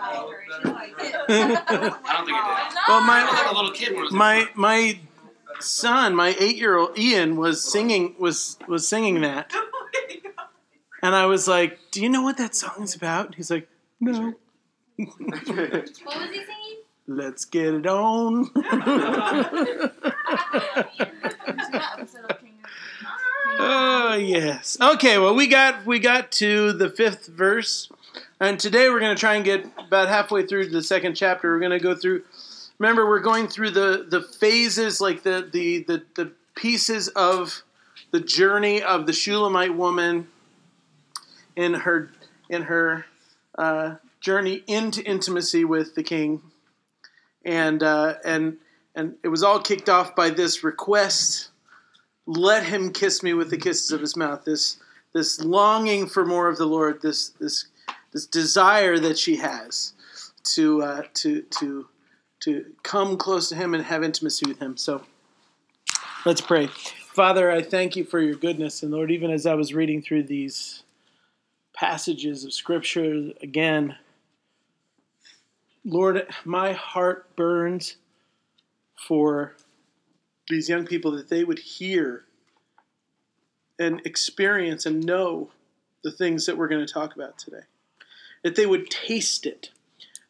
I don't think it did. Well, I was like my little kid when I was my my son, my eight year old Ian, was singing was was singing that, oh and I was like, "Do you know what that song is about?" And he's like, "No." What was he singing? Let's get it on. oh yes. Okay. Well, we got we got to the fifth verse, and today we're going to try and get about halfway through the second chapter. We're going to go through. Remember, we're going through the the phases, like the the the, the pieces of the journey of the Shulamite woman in her in her uh, journey into intimacy with the king, and uh, and and it was all kicked off by this request let him kiss me with the kisses of his mouth this this longing for more of the lord this this this desire that she has to uh, to to to come close to him and have intimacy with him. So let's pray. Father i thank you for your goodness. And lord even as i was reading through these passages of scripture again lord my heart burns for these young people that they would hear and experience and know the things that we're going to talk about today. That they would taste it.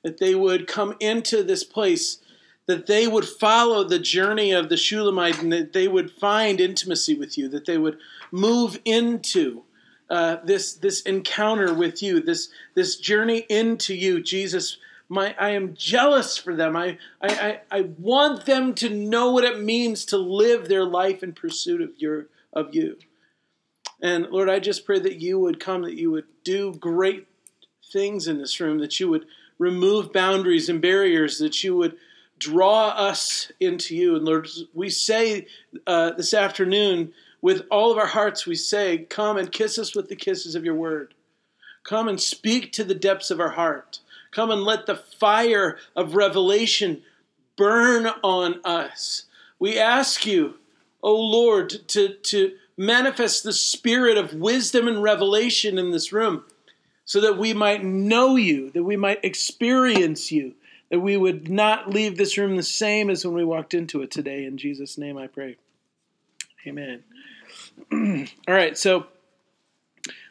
That they would come into this place. That they would follow the journey of the Shulamite and that they would find intimacy with you. That they would move into uh, this this encounter with you. This this journey into you, Jesus my I am jealous for them. I, I, I, I want them to know what it means to live their life in pursuit of your of you. And Lord, I just pray that you would come, that you would do great things in this room, that you would remove boundaries and barriers, that you would draw us into you. And Lord, we say uh, this afternoon with all of our hearts, we say, Come and kiss us with the kisses of your word. Come and speak to the depths of our heart. Come and let the fire of revelation burn on us. We ask you, O Lord, to, to manifest the spirit of wisdom and revelation in this room so that we might know you, that we might experience you, that we would not leave this room the same as when we walked into it today. In Jesus' name I pray. Amen. All right, so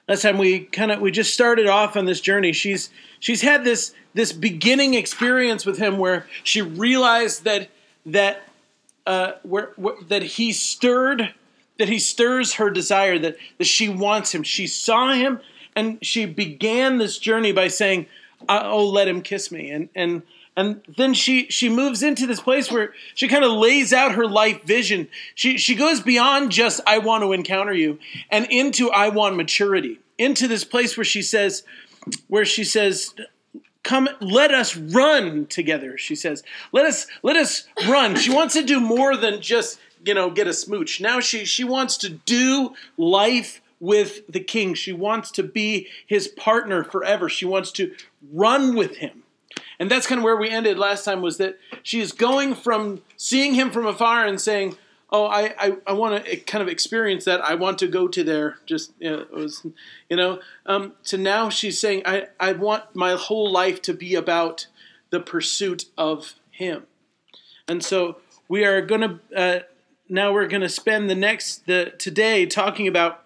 last time we kind of we just started off on this journey she's she's had this this beginning experience with him where she realized that that uh, where, where, that he stirred that he stirs her desire that that she wants him she saw him and she began this journey by saying uh, oh let him kiss me. And and and then she she moves into this place where she kind of lays out her life vision. She she goes beyond just i want to encounter you and into i want maturity. Into this place where she says where she says come let us run together she says. Let us let us run. She wants to do more than just you know get a smooch. Now she she wants to do life with the king she wants to be his partner forever she wants to run with him and that's kind of where we ended last time was that she is going from seeing him from afar and saying, Oh, I, I, I want to kind of experience that. I want to go to there. Just, you know, was, you know um, to now she's saying, I, I want my whole life to be about the pursuit of him. And so we are going to, uh, now we're going to spend the next, the today talking about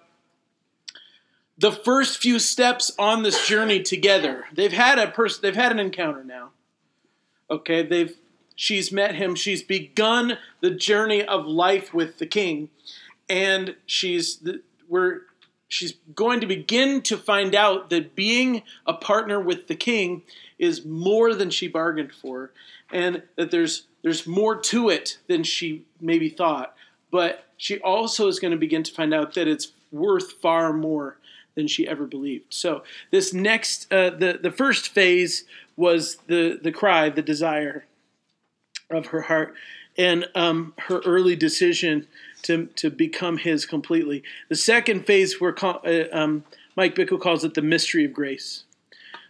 the first few steps on this journey together. They've had a person they've had an encounter now. Okay, they've she's met him, she's begun the journey of life with the king and she's the, we're she's going to begin to find out that being a partner with the king is more than she bargained for and that there's there's more to it than she maybe thought but she also is going to begin to find out that it's worth far more than she ever believed. So this next, uh, the the first phase was the the cry, the desire of her heart, and um, her early decision to to become his completely. The second phase, where uh, um, Mike Bickle calls it the mystery of grace.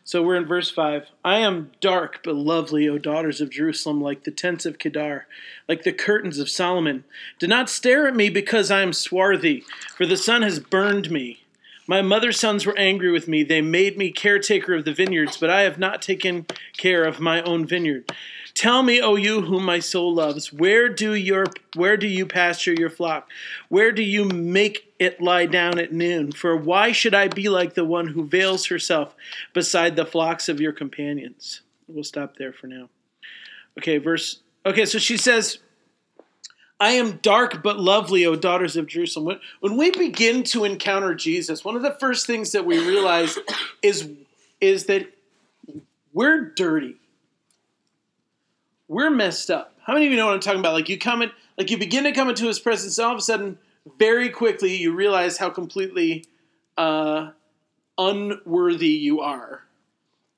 So we're in verse 5. I am dark but lovely, O daughters of Jerusalem, like the tents of Kedar, like the curtains of Solomon. Do not stare at me because I am swarthy, for the sun has burned me. My mother's sons were angry with me. They made me caretaker of the vineyards, but I have not taken care of my own vineyard. Tell me, O you whom my soul loves, where do your where do you pasture your flock? Where do you make it lie down at noon? For why should I be like the one who veils herself beside the flocks of your companions? We'll stop there for now. Okay, verse Okay, so she says I am dark but lovely, O daughters of Jerusalem. When, when we begin to encounter Jesus, one of the first things that we realize is, is that we're dirty. We're messed up. How many of you know what I'm talking about? Like you come in, like you begin to come into his presence, and all of a sudden, very quickly, you realize how completely uh, unworthy you are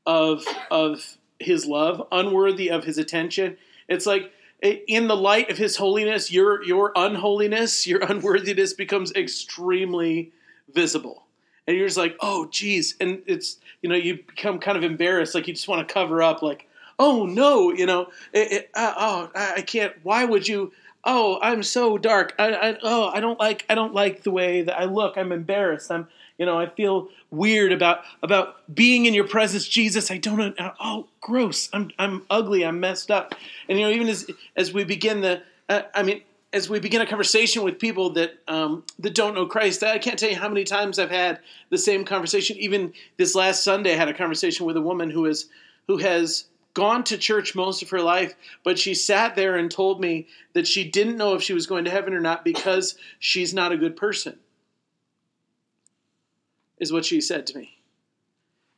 of of his love, unworthy of his attention. It's like in the light of his holiness, your your unholiness, your unworthiness becomes extremely visible. And you're just like, oh, geez. And it's, you know, you become kind of embarrassed. Like you just want to cover up, like, oh, no, you know, it, it, uh, oh, I can't. Why would you? Oh, I'm so dark. I, I, oh, I don't like, I don't like the way that I look. I'm embarrassed. I'm, you know, I feel weird about about being in your presence, Jesus. I don't. Know. Oh, gross. I'm I'm ugly. I'm messed up. And you know, even as as we begin the, uh, I mean, as we begin a conversation with people that um, that don't know Christ, I can't tell you how many times I've had the same conversation. Even this last Sunday, I had a conversation with a woman who is who has gone to church most of her life, but she sat there and told me that she didn't know if she was going to heaven or not because she's not a good person is what she said to me.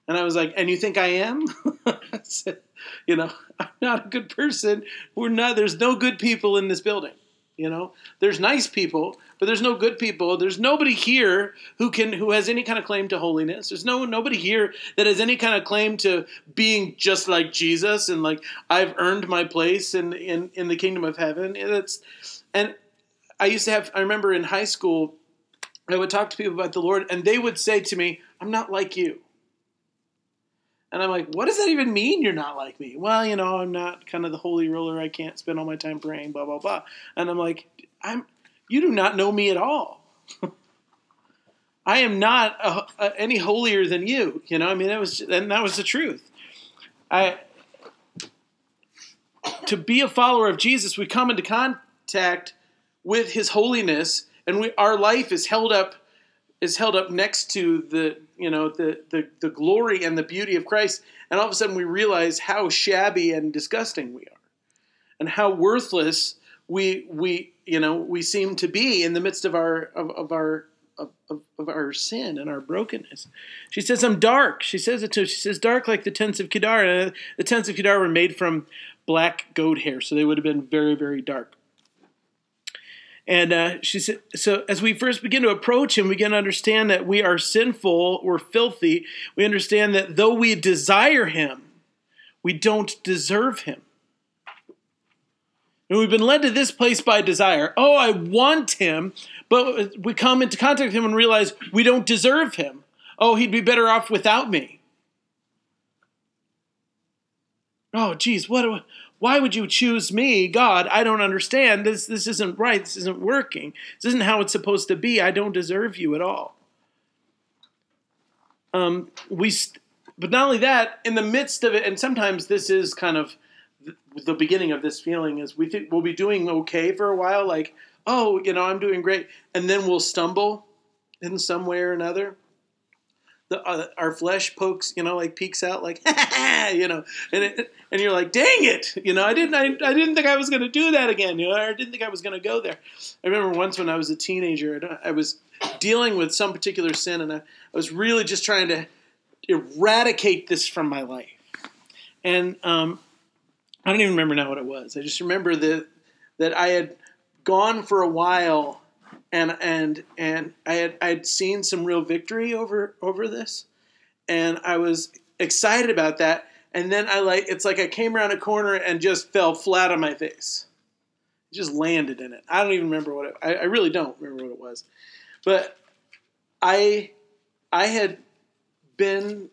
And I was like, and you think I am? I said, you know, I'm not a good person. We're not, there's no good people in this building. You know, there's nice people, but there's no good people. There's nobody here who can, who has any kind of claim to holiness. There's no, nobody here that has any kind of claim to being just like Jesus and like, I've earned my place in, in, in the kingdom of heaven. It's, and I used to have, I remember in high school, I would talk to people about the Lord, and they would say to me, I'm not like you. And I'm like, what does that even mean? You're not like me. Well, you know, I'm not kind of the holy ruler. I can't spend all my time praying, blah blah blah. And I'm like, I'm. You do not know me at all. I am not a, a, any holier than you. You know, I mean, that was and that was the truth. I to be a follower of Jesus, we come into contact with His holiness and we, our life is held up is held up next to the you know the, the the glory and the beauty of Christ, and all of a sudden we realize how shabby and disgusting we are, and how worthless we we you know we seem to be in the midst of our of, of our of, of, of, our sin and our brokenness. She says, I'm dark. She says it to She says, dark like the tents of Kedar. And uh, the tents of Kedar were made from black goat hair, so they would have been very, very dark. And uh, she said, so as we first begin to approach him, we begin to understand that we are sinful, we're filthy. We understand that though we desire him, we don't deserve him. And we've been led to this place by desire. Oh, I want him, but we come into contact with him and realize we don't deserve him. Oh, he'd be better off without me. Oh, geez, what, why would you choose me, God? I don't understand. This this isn't right. This isn't working. This isn't how it's supposed to be. I don't deserve you at all. Um, we, st- but not only that, in the midst of it, and sometimes this is kind of the, the beginning of this feeling is we think we'll be doing okay for a while, like oh, you know, I'm doing great, and then we'll stumble in some way or another the, uh, our flesh pokes, you know, like peeks out, like, you know, and it, and you're like, dang it, you know, I didn't, I, I didn't think I was going to do that again, you know, I didn't think I was going to go there. I remember once when I was a teenager, I was dealing with some particular sin, and I, I was really just trying to eradicate this from my life, and um, I don't even remember now what it was. I just remember that that I had gone for a while and and and I had I'd seen some real victory over over this, and I was excited about that. And then I like it's like I came around a corner and just fell flat on my face, just landed in it. I don't even remember what it, I, I really don't remember what it was, but I I had been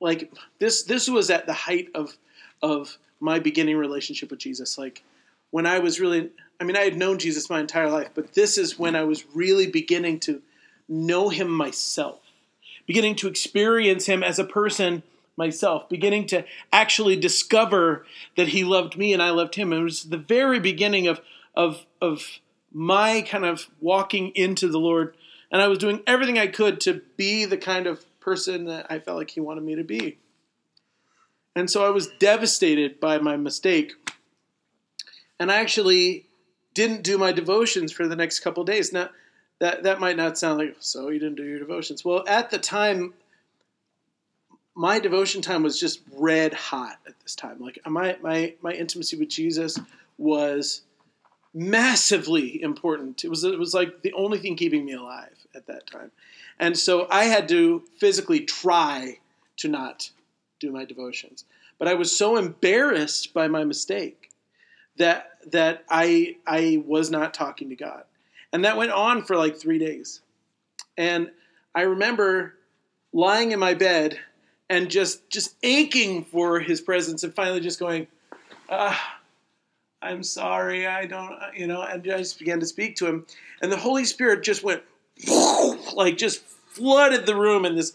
like this. This was at the height of of my beginning relationship with Jesus. Like when I was really I mean, I had known Jesus my entire life, but this is when I was really beginning to know him myself. beginning to experience Him as a person myself, beginning to actually discover that He loved me and I loved Him. It was the very beginning of of of my kind of walking into the Lord, and I was doing everything I could to be the kind of person that I felt like He wanted me to be. And so I was devastated by my mistake. And I actually didn't do my devotions for the next couple days. Now, that, that might not sound like, so you didn't do your devotions. Well, at the time, my devotion time was just red hot at this time. Like my, my, my intimacy with Jesus was massively important. It was, it was like the only thing keeping me alive at that time. And so I had to physically try to not do my devotions. But I was so embarrassed by my mistake that that I I was not talking to God. And that went on for like 3 days. And I remember lying in my bed and just just aching for his presence and finally just going ah I'm sorry, I don't, you know, and I just began to speak to him. And the Holy Spirit just went, like, just flooded the room in this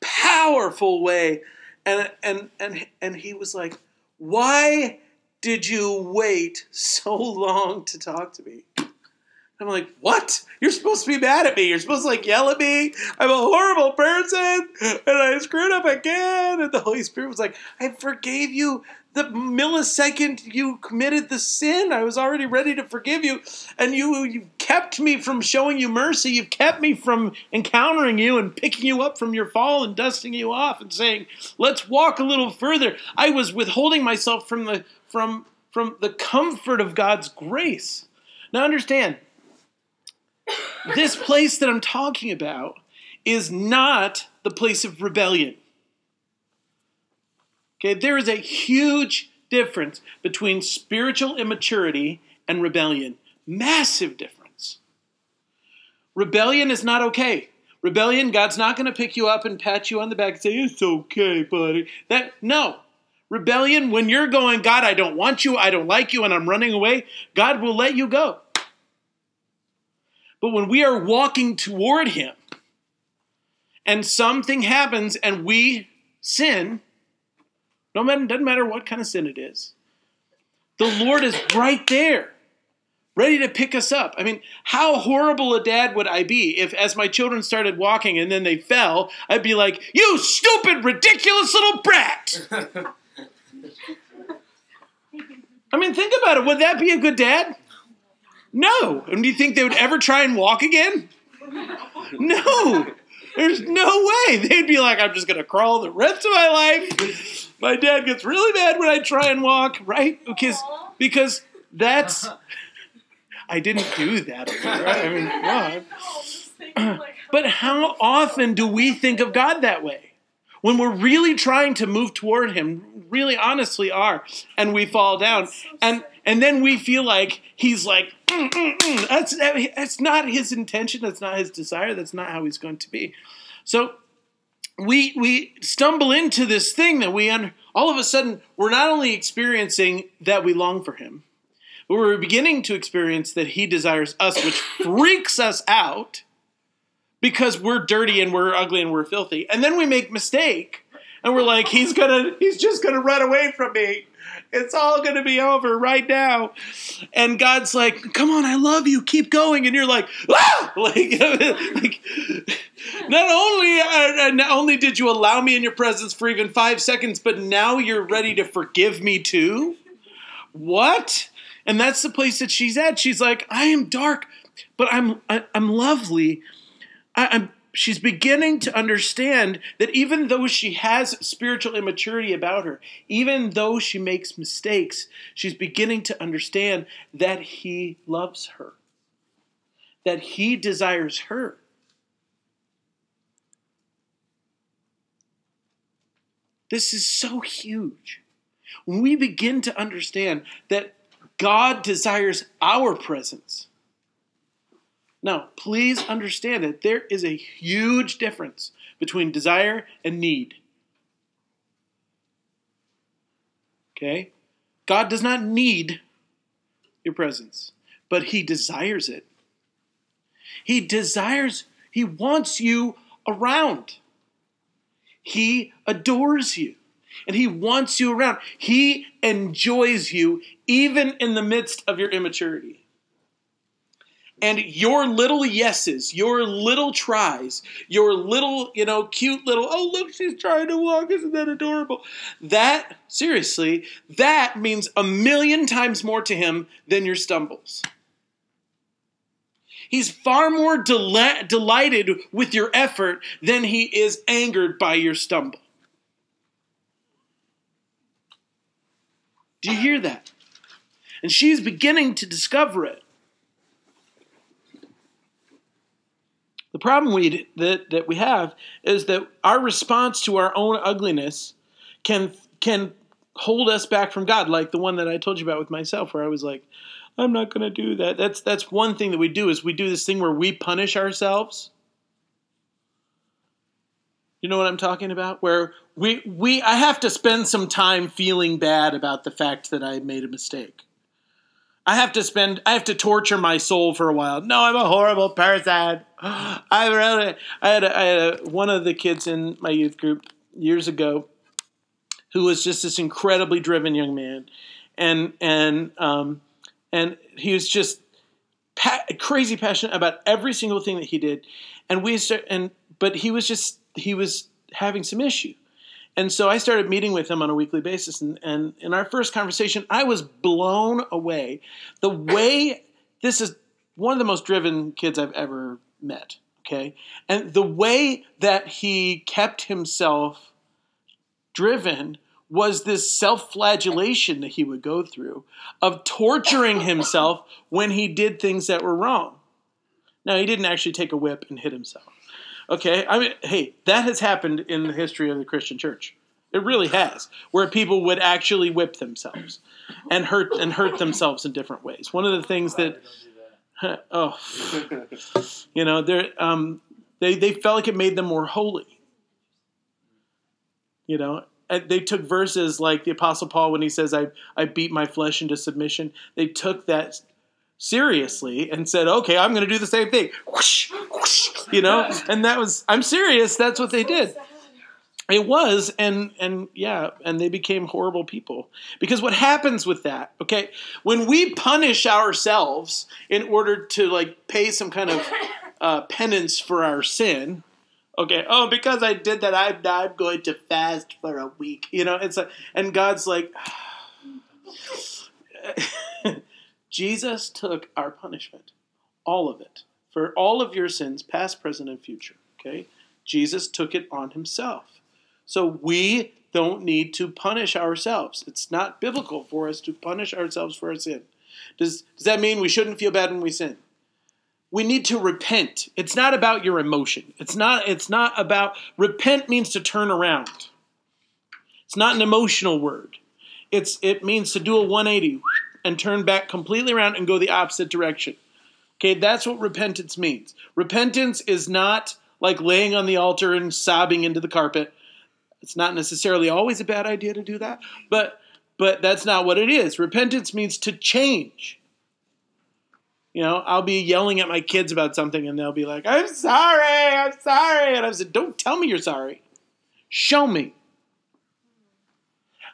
powerful way. And, and, and, and he was like, Why did you wait so long to talk to me? I'm like, what? You're supposed to be mad at me. You're supposed to like yell at me. I'm a horrible person, and I screwed up again. And the Holy Spirit was like, I forgave you the millisecond you committed the sin. I was already ready to forgive you, and you you kept me from showing you mercy. You've kept me from encountering you and picking you up from your fall and dusting you off and saying, "Let's walk a little further." I was withholding myself from the from from the comfort of God's grace. Now understand, this place that I'm talking about is not the place of rebellion. Okay, there is a huge difference between spiritual immaturity and rebellion. Massive difference. Rebellion is not okay. Rebellion, God's not going to pick you up and pat you on the back and say, It's okay, buddy. That no. Rebellion, when you're going, God, I don't want you, I don't like you, and I'm running away, God will let you go. But when we are walking toward Him and something happens and we sin, no matter doesn't matter what kind of sin it is, the Lord is right there, ready to pick us up. I mean, how horrible a dad would I be if, as my children started walking and then they fell, I'd be like, "You stupid, ridiculous little brat." I mean, think about it. Would that be a good dad? No. And do you think they would ever try and walk again? No. There's no way. They'd be like, I'm just going to crawl the rest of my life. My dad gets really mad when I try and walk, right? Because because that's I didn't do that. Right? I mean, but how often do we think of God that way? When we're really trying to move toward him, really honestly are, and we fall down. And and then we feel like he's like, mm, mm, mm. that's that's not his intention. That's not his desire. That's not how he's going to be. So we we stumble into this thing that we un, all of a sudden we're not only experiencing that we long for him, but we're beginning to experience that he desires us, which freaks us out because we're dirty and we're ugly and we're filthy. And then we make mistake and we're like, he's gonna he's just gonna run away from me. It's all to be over right now. And God's like, come on, I love you. Keep going. And you're like, ah! Like, like not only, uh, not only did you allow me in your presence for even five seconds, but now you're ready to forgive me too? What? And that's the place that she's at. She's like, I am dark, but I'm, I, am i am lovely. I, she's beginning to understand that even though she has spiritual immaturity about her, even though she makes mistakes, she's beginning to understand that he loves her, that he desires her. This is so huge. When we begin to understand that God desires our presence, now, please understand that there is a huge difference between desire and need. Okay? God does not need your presence, but He desires it. He desires, He wants you around. He adores you and he wants you around. He enjoys you even in the midst of your immaturity. And your little yeses, your little tries, your little, you know, cute little, oh, look, she's trying to walk. Isn't that adorable? That, seriously, that means a million times more to him than your stumbles. He's far more del- delighted with your effort than he is angered by your stumble. Do you hear that? And she's beginning to discover it. The problem we, that, that we have is that our response to our own ugliness can, can hold us back from God, like the one that I told you about with myself, where I was like, I'm not going to do that. That's, that's one thing that we do is we do this thing where we punish ourselves. You know what I'm talking about? Where we we I have to spend some time feeling bad about the fact that I made a mistake. I have to spend I have to torture my soul for a while. No, I'm a horrible person. I really I had, a, I had a, one of the kids in my youth group years ago who was just this incredibly driven young man, and and um, and he was just pa- crazy passionate about every single thing that he did, and we start, and but he was just he was having some issue. And so I started meeting with him on a weekly basis. And, and in our first conversation, I was blown away. The way this is one of the most driven kids I've ever met. Okay. And the way that he kept himself driven was this self flagellation that he would go through of torturing himself when he did things that were wrong. Now, he didn't actually take a whip and hit himself. Okay, I mean, hey, that has happened in the history of the Christian church. It really has, where people would actually whip themselves and hurt and hurt themselves in different ways. One of the things that, oh, you know, they um, they they felt like it made them more holy. You know, they took verses like the Apostle Paul when he says, "I I beat my flesh into submission." They took that seriously and said, "Okay, I'm going to do the same thing." Whoosh, whoosh, you know, and that was I'm serious. That's what they did. It was, and and yeah, and they became horrible people because what happens with that? Okay, when we punish ourselves in order to like pay some kind of uh, penance for our sin. Okay, oh, because I did that, I'm not going to fast for a week. You know, it's like, and God's like. Jesus took our punishment, all of it, for all of your sins, past, present, and future. Okay? Jesus took it on himself. So we don't need to punish ourselves. It's not biblical for us to punish ourselves for our sin. Does, does that mean we shouldn't feel bad when we sin? We need to repent. It's not about your emotion. It's not it's not about repent means to turn around. It's not an emotional word. It's it means to do a 180 and turn back completely around and go the opposite direction. Okay, that's what repentance means. Repentance is not like laying on the altar and sobbing into the carpet. It's not necessarily always a bad idea to do that, but but that's not what it is. Repentance means to change. You know, I'll be yelling at my kids about something and they'll be like, "I'm sorry, I'm sorry," and I said, "Don't tell me you're sorry. Show me."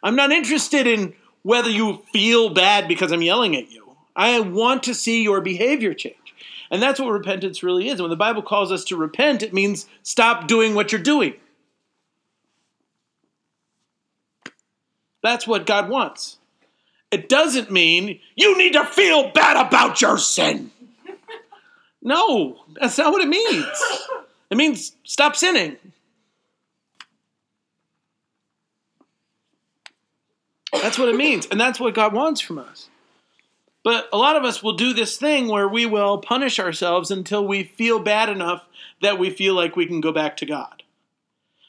I'm not interested in whether you feel bad because I'm yelling at you. I want to see your behavior change. And that's what repentance really is. When the Bible calls us to repent, it means stop doing what you're doing. That's what God wants. It doesn't mean you need to feel bad about your sin. No, that's not what it means. It means stop sinning. That's what it means. And that's what God wants from us. But a lot of us will do this thing where we will punish ourselves until we feel bad enough that we feel like we can go back to God.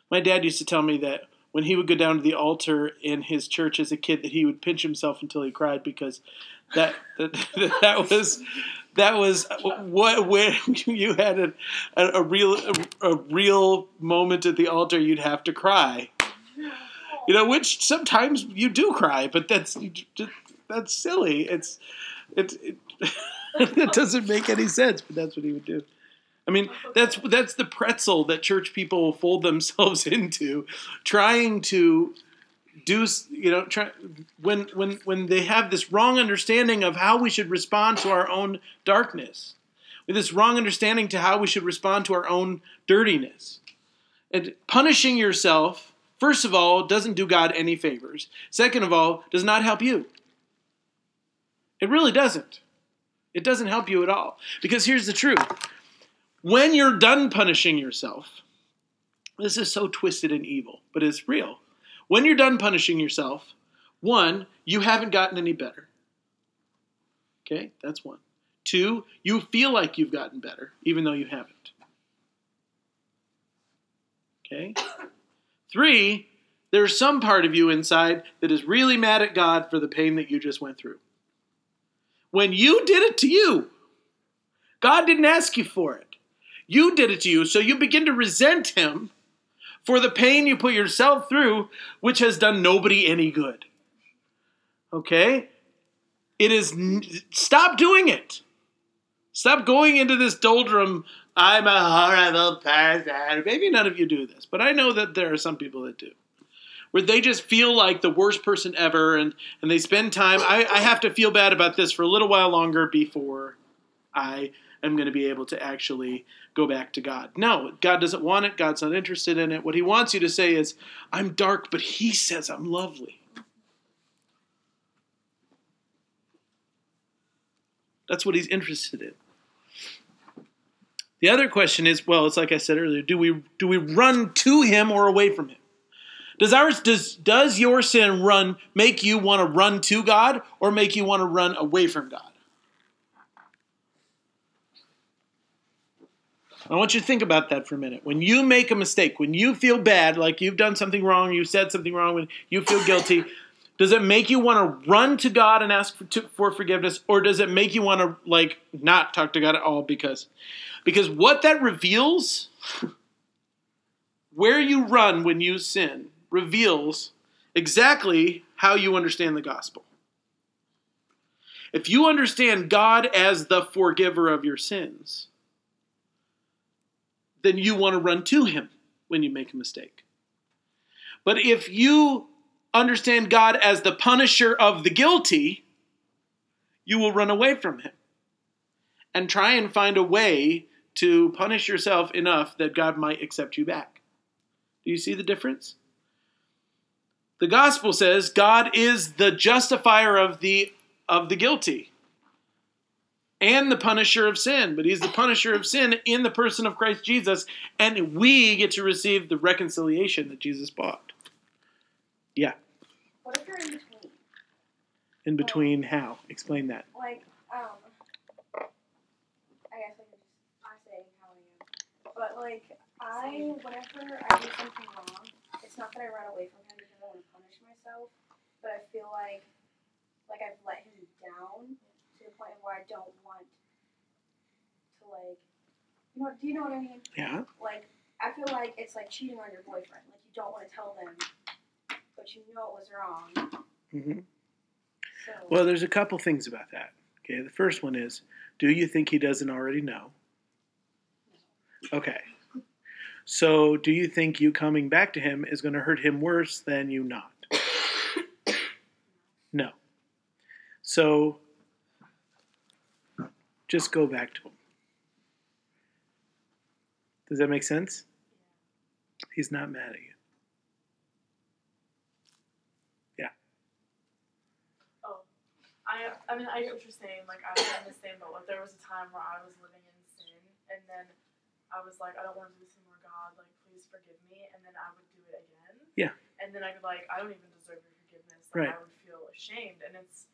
My dad used to tell me that when he would go down to the altar in his church as a kid that he would pinch himself until he cried because that that, that was that was what when you had a, a, real a, a real moment at the altar you'd have to cry you know, which sometimes you do cry, but that's that's silly. It's it it, doesn't make any sense, but that's what he would do. I mean, that's that's the pretzel that church people fold themselves into, trying to do you know try, when when when they have this wrong understanding of how we should respond to our own darkness, with this wrong understanding to how we should respond to our own dirtiness, and punishing yourself first of all doesn't do God any favors. Second of all, does not help you. It really doesn't. It doesn't help you at all because here's the truth when you're done punishing yourself, this is so twisted and evil, but it's real. When you're done punishing yourself, one, you haven't gotten any better. Okay, that's one. Two, you feel like you've gotten better, even though you haven't. Okay? Three, there's some part of you inside that is really mad at God for the pain that you just went through. When you did it to you, God didn't ask you for it. You did it to you, so you begin to resent Him for the pain you put yourself through, which has done nobody any good. Okay? It is, stop doing it. Stop going into this doldrum. I'm a horrible person. Maybe none of you do this, but I know that there are some people that do. Where they just feel like the worst person ever and, and they spend time. I, I have to feel bad about this for a little while longer before I am going to be able to actually go back to God. No, God doesn't want it. God's not interested in it. What He wants you to say is, I'm dark, but He says I'm lovely. That's what He's interested in. The other question is, well, it's like I said earlier, do we do we run to him or away from him? Does ours does does your sin run make you want to run to God or make you want to run away from God? I want you to think about that for a minute. When you make a mistake, when you feel bad, like you've done something wrong, you said something wrong, when you feel guilty, does it make you want to run to God and ask for, to, for forgiveness, or does it make you want to like not talk to God at all? Because, because what that reveals, where you run when you sin, reveals exactly how you understand the gospel. If you understand God as the forgiver of your sins, then you want to run to him when you make a mistake. But if you understand God as the punisher of the guilty, you will run away from him and try and find a way to punish yourself enough that God might accept you back. Do you see the difference? The gospel says God is the justifier of the of the guilty and the punisher of sin, but he's the punisher of sin in the person of Christ Jesus, and we get to receive the reconciliation that Jesus bought. Yeah. What if you're in between? In between how? Explain that. Like, um, I guess I can just I say how I am. But like, I whenever I do something wrong, it's not that I run away from him because I want to punish myself, but I feel like like I've let him down to the point where I don't want to like, you know, do you know what I mean? Yeah. Like, I feel like it's like cheating on your boyfriend. Like you don't want to tell them, but you know it was wrong. Mm hmm So Well, there's a couple things about that. Okay, the first one is do you think he doesn't already know? Okay. So, do you think you coming back to him is going to hurt him worse than you not? No. So, just go back to him. Does that make sense? He's not mad at you. Yeah. Oh, I I mean I get what you're saying. Like I understand, boat. Like there was a time where I was living in sin, and then I was like, I don't want to do this anymore. God, like please forgive me. And then I would do it again. Yeah. And then I'd be like, I don't even deserve your forgiveness. Like Right. I would feel ashamed, and it's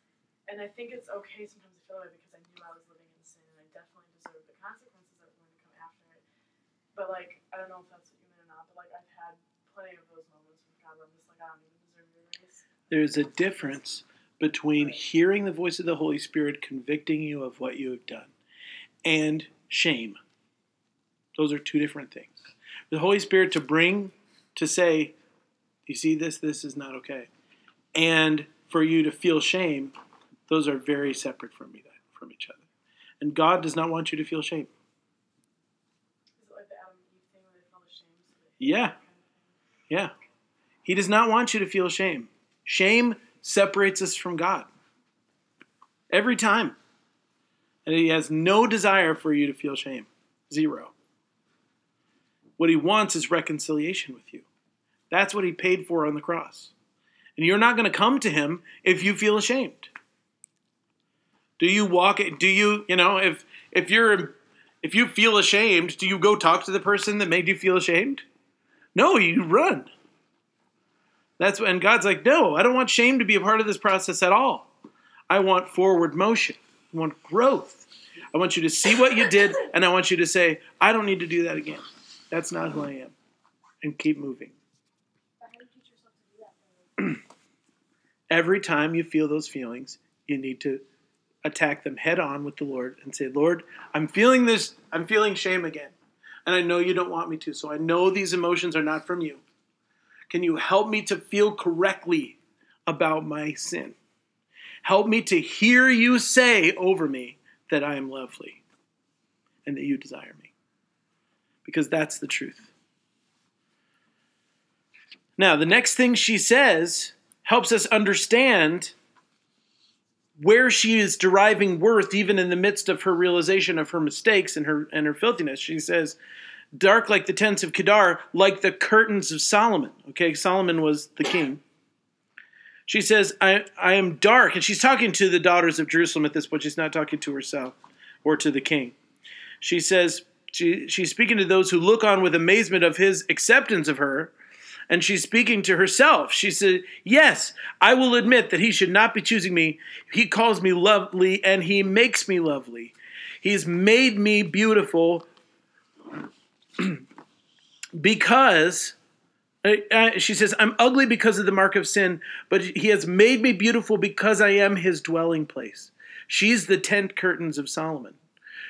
and I think it's okay sometimes to feel that way because I knew I was living in sin, and I definitely deserved the consequences that were going to come after it. But like I don't know if that's what you meant or not. But like I've had plenty of those moments with God where I'm just like, I don't even deserve your grace. There's a difference between hearing the voice of the Holy Spirit convicting you of what you have done and shame. Those are two different things. The Holy Spirit to bring, to say, you see this, this is not okay. And for you to feel shame, those are very separate from, me, from each other. And God does not want you to feel shame. Yeah. Yeah. He does not want you to feel shame. Shame separates us from God. Every time. And he has no desire for you to feel shame. Zero. What he wants is reconciliation with you. That's what he paid for on the cross. And you're not going to come to him if you feel ashamed. Do you walk? Do you, you know, if if you're if you feel ashamed, do you go talk to the person that made you feel ashamed? No, you run. That's when God's like, no, I don't want shame to be a part of this process at all. I want forward motion. I want growth. I want you to see what you did, and I want you to say, I don't need to do that again. That's not who I am. And keep moving. Every time you feel those feelings, you need to attack them head on with the Lord and say, Lord, I'm feeling this, I'm feeling shame again. And I know you don't want me to, so I know these emotions are not from you. Can you help me to feel correctly about my sin? Help me to hear you say over me that I am lovely and that you desire me. Because that's the truth. Now, the next thing she says helps us understand where she is deriving worth even in the midst of her realization of her mistakes and her and her filthiness. She says, dark like the tents of Kedar, like the curtains of Solomon. Okay, Solomon was the king. She says, I, I am dark. And she's talking to the daughters of Jerusalem at this point. She's not talking to herself or to the king. She says, she, she's speaking to those who look on with amazement of his acceptance of her. And she's speaking to herself. She said, Yes, I will admit that he should not be choosing me. He calls me lovely and he makes me lovely. He's made me beautiful because uh, uh, she says, I'm ugly because of the mark of sin, but he has made me beautiful because I am his dwelling place. She's the tent curtains of Solomon.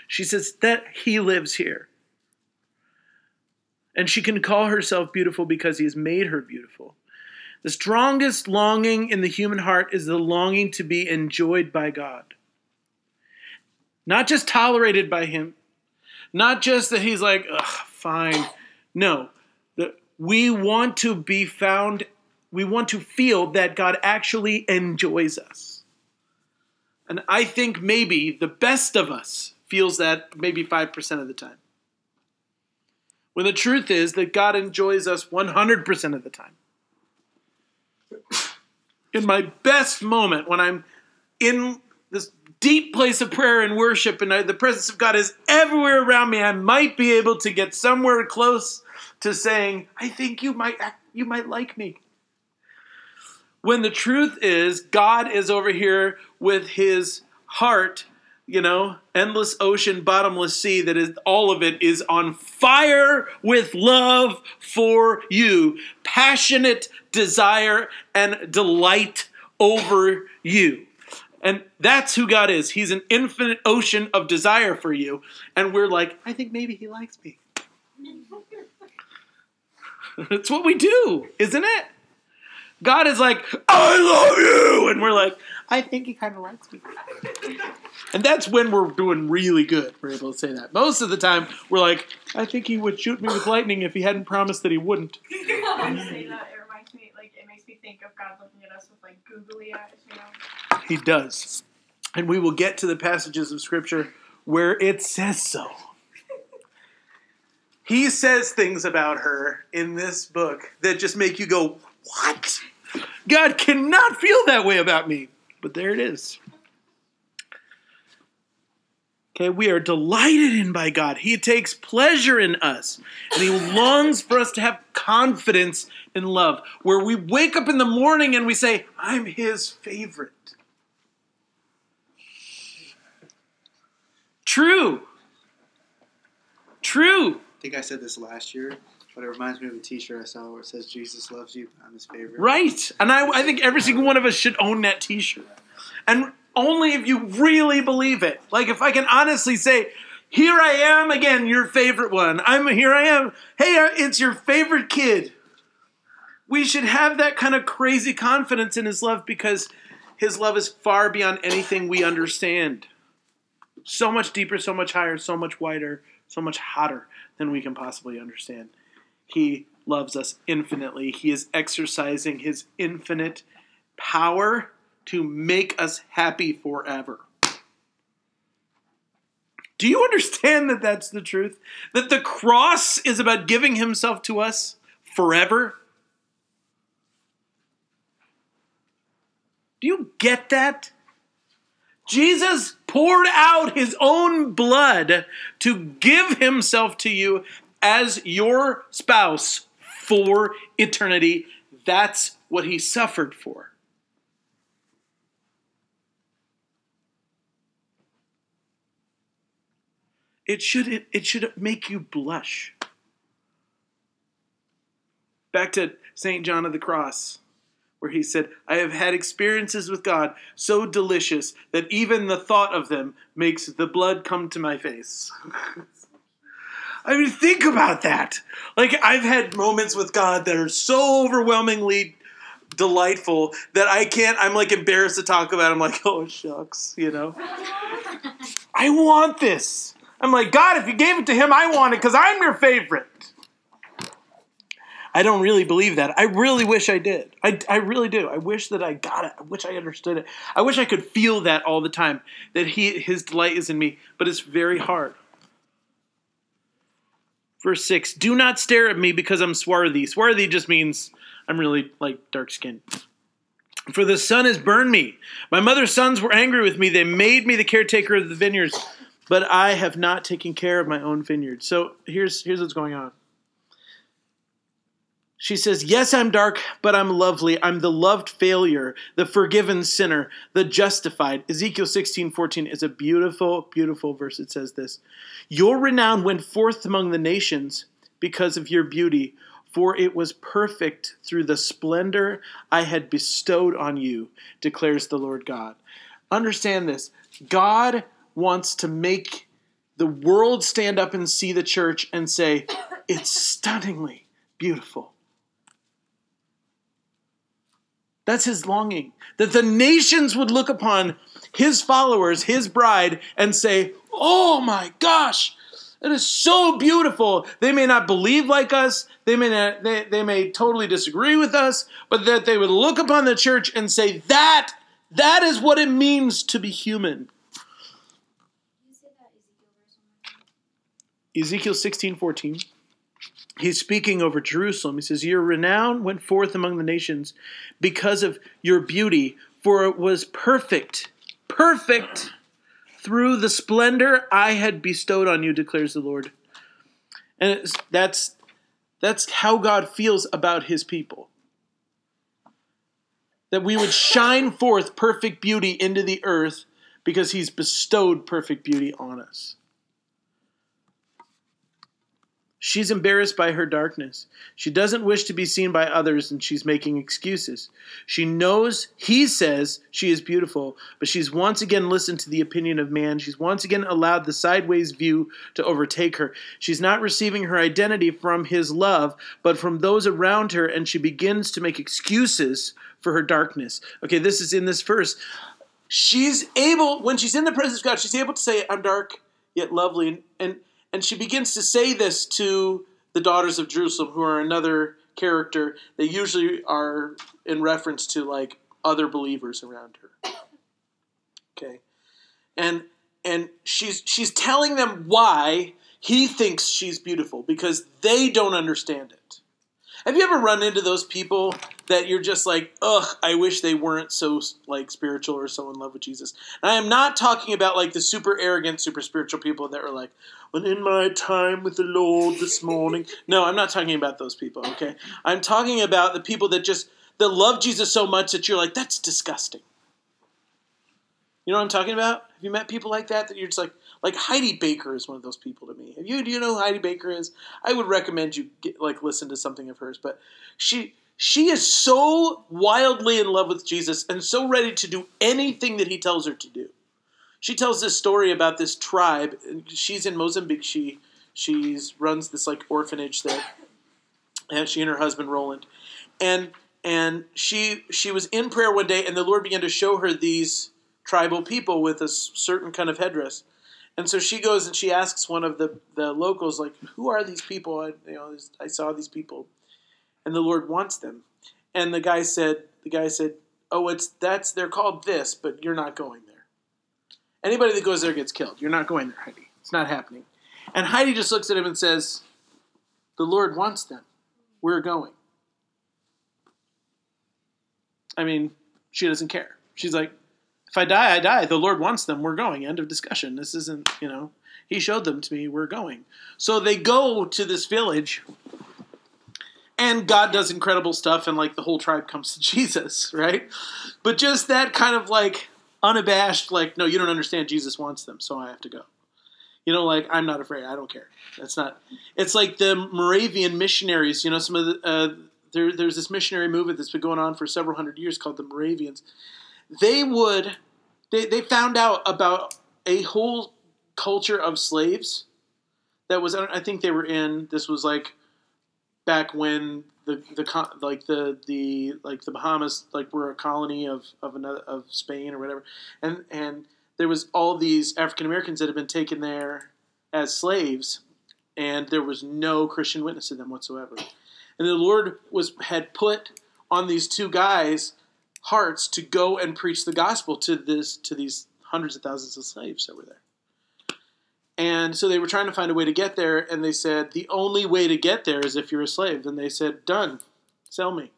She says that he lives here. And she can call herself beautiful because he has made her beautiful. The strongest longing in the human heart is the longing to be enjoyed by God. Not just tolerated by him, not just that he's like, Ugh, fine. No, we want to be found, we want to feel that God actually enjoys us. And I think maybe the best of us feels that maybe 5% of the time. When the truth is that God enjoys us 100% of the time. In my best moment, when I'm in this deep place of prayer and worship, and I, the presence of God is everywhere around me, I might be able to get somewhere close to saying, "I think you might you might like me." When the truth is, God is over here with His heart, you know, endless ocean, bottomless sea. That is all of it is on fire with love for you, passionate desire and delight over you. And that's who God is. He's an infinite ocean of desire for you. And we're like, I think maybe he likes me. That's what we do, isn't it? God is like, I love you. And we're like, I think he kind of likes me. And that's when we're doing really good. We're able to say that. Most of the time, we're like, I think he would shoot me with lightning if he hadn't promised that he wouldn't. When you say that, it reminds me, like, it makes me think of God looking at us with, like, googly eyes, you know? He does. And we will get to the passages of Scripture where it says so. He says things about her in this book that just make you go, What? God cannot feel that way about me. But there it is. Okay, we are delighted in by God. He takes pleasure in us. And He longs for us to have confidence in love, where we wake up in the morning and we say, I'm His favorite. True. True. I think I said this last year, but it reminds me of a T-shirt I saw where it says "Jesus loves you." I'm his favorite. Right. And I, I think every single one of us should own that t shirt. And only if you really believe it. Like if I can honestly say, here I am again, your favorite one. I'm here I am. Hey, uh, it's your favorite kid. We should have that kind of crazy confidence in his love because his love is far beyond anything we understand. So much deeper, so much higher, so much wider, so much hotter than we can possibly understand. He loves us infinitely. He is exercising his infinite power to make us happy forever. Do you understand that that's the truth? That the cross is about giving himself to us forever? Do you get that? Jesus poured out his own blood to give himself to you as your spouse for eternity. That's what he suffered for. It should it, it should make you blush. Back to St. John of the Cross where he said, I have had experiences with God so delicious that even the thought of them makes the blood come to my face. I mean, think about that. Like, I've had moments with God that are so overwhelmingly delightful that I can't, I'm like embarrassed to talk about. I'm like, oh, shucks, you know? I want this. I'm like, God, if you gave it to him, I want it because I'm your favorite. I don't really believe that. I really wish I did. I, I really do. I wish that I got it. I wish I understood it. I wish I could feel that all the time, that he his delight is in me, but it's very hard. Verse 6 Do not stare at me because I'm swarthy. Swarthy just means I'm really like dark skinned. For the sun has burned me. My mother's sons were angry with me. They made me the caretaker of the vineyards, but I have not taken care of my own vineyard. So here's here's what's going on. She says, Yes, I'm dark, but I'm lovely. I'm the loved failure, the forgiven sinner, the justified. Ezekiel 16 14 is a beautiful, beautiful verse. It says this Your renown went forth among the nations because of your beauty, for it was perfect through the splendor I had bestowed on you, declares the Lord God. Understand this God wants to make the world stand up and see the church and say, It's stunningly beautiful. That's his longing. That the nations would look upon his followers, his bride, and say, Oh my gosh, that is so beautiful. They may not believe like us, they may, not, they, they may totally disagree with us, but that they would look upon the church and say, That, that is what it means to be human. Ezekiel 16 14 he's speaking over Jerusalem. He says, Your renown went forth among the nations because of your beauty, for it was perfect, perfect through the splendor I had bestowed on you, declares the Lord. And that's that's how God feels about his people. That we would shine forth perfect beauty into the earth because he's bestowed perfect beauty on us. She's embarrassed by her darkness. She doesn't wish to be seen by others and she's making excuses. She knows he says she is beautiful, but she's once again listened to the opinion of man. She's once again allowed the sideways view to overtake her. She's not receiving her identity from his love, but from those around her, and she begins to make excuses for her darkness. Okay, this is in this verse. She's able, when she's in the presence of God, she's able to say, I'm dark yet lovely. And, and and she begins to say this to the daughters of Jerusalem, who are another character. They usually are in reference to like other believers around her. Okay. And and she's she's telling them why he thinks she's beautiful because they don't understand it. Have you ever run into those people that you're just like, ugh, I wish they weren't so like spiritual or so in love with Jesus? And I am not talking about like the super arrogant, super spiritual people that are like, when in my time with the Lord this morning. No, I'm not talking about those people, okay? I'm talking about the people that just that love Jesus so much that you're like, that's disgusting. You know what I'm talking about? Have you met people like that that you're just like, like Heidi Baker is one of those people to me. Have you do you know who Heidi Baker is? I would recommend you get, like listen to something of hers, but she she is so wildly in love with Jesus and so ready to do anything that he tells her to do. She tells this story about this tribe. She's in Mozambique. She she's runs this like orphanage there, and she and her husband Rolland, and and she she was in prayer one day, and the Lord began to show her these tribal people with a certain kind of headdress. And so she goes and she asks one of the, the locals, like, who are these people? I, you know, I saw these people and the Lord wants them. And the guy said, the guy said, "Oh, it's that's they're called this, but you're not going there. Anybody that goes there gets killed. You're not going there, Heidi. It's not happening." And Heidi just looks at him and says, "The Lord wants them. We're going." I mean, she doesn't care. She's like, if I die, I die. The Lord wants them. We're going. End of discussion. This isn't, you know, He showed them to me. We're going. So they go to this village, and God does incredible stuff, and like the whole tribe comes to Jesus, right? But just that kind of like unabashed, like, no, you don't understand. Jesus wants them, so I have to go. You know, like I'm not afraid. I don't care. That's not. It's like the Moravian missionaries. You know, some of the uh, there, there's this missionary movement that's been going on for several hundred years called the Moravians. They would, they, they found out about a whole culture of slaves that was, I think they were in, this was like back when the, the like the the like the Bahamas like were a colony of of another of Spain or whatever, and and there was all these African Americans that had been taken there as slaves, and there was no Christian witness to them whatsoever. And the Lord was had put on these two guys hearts to go and preach the gospel to this to these hundreds of thousands of slaves that were there. And so they were trying to find a way to get there, and they said the only way to get there is if you're a slave. And they said, "Done, sell me."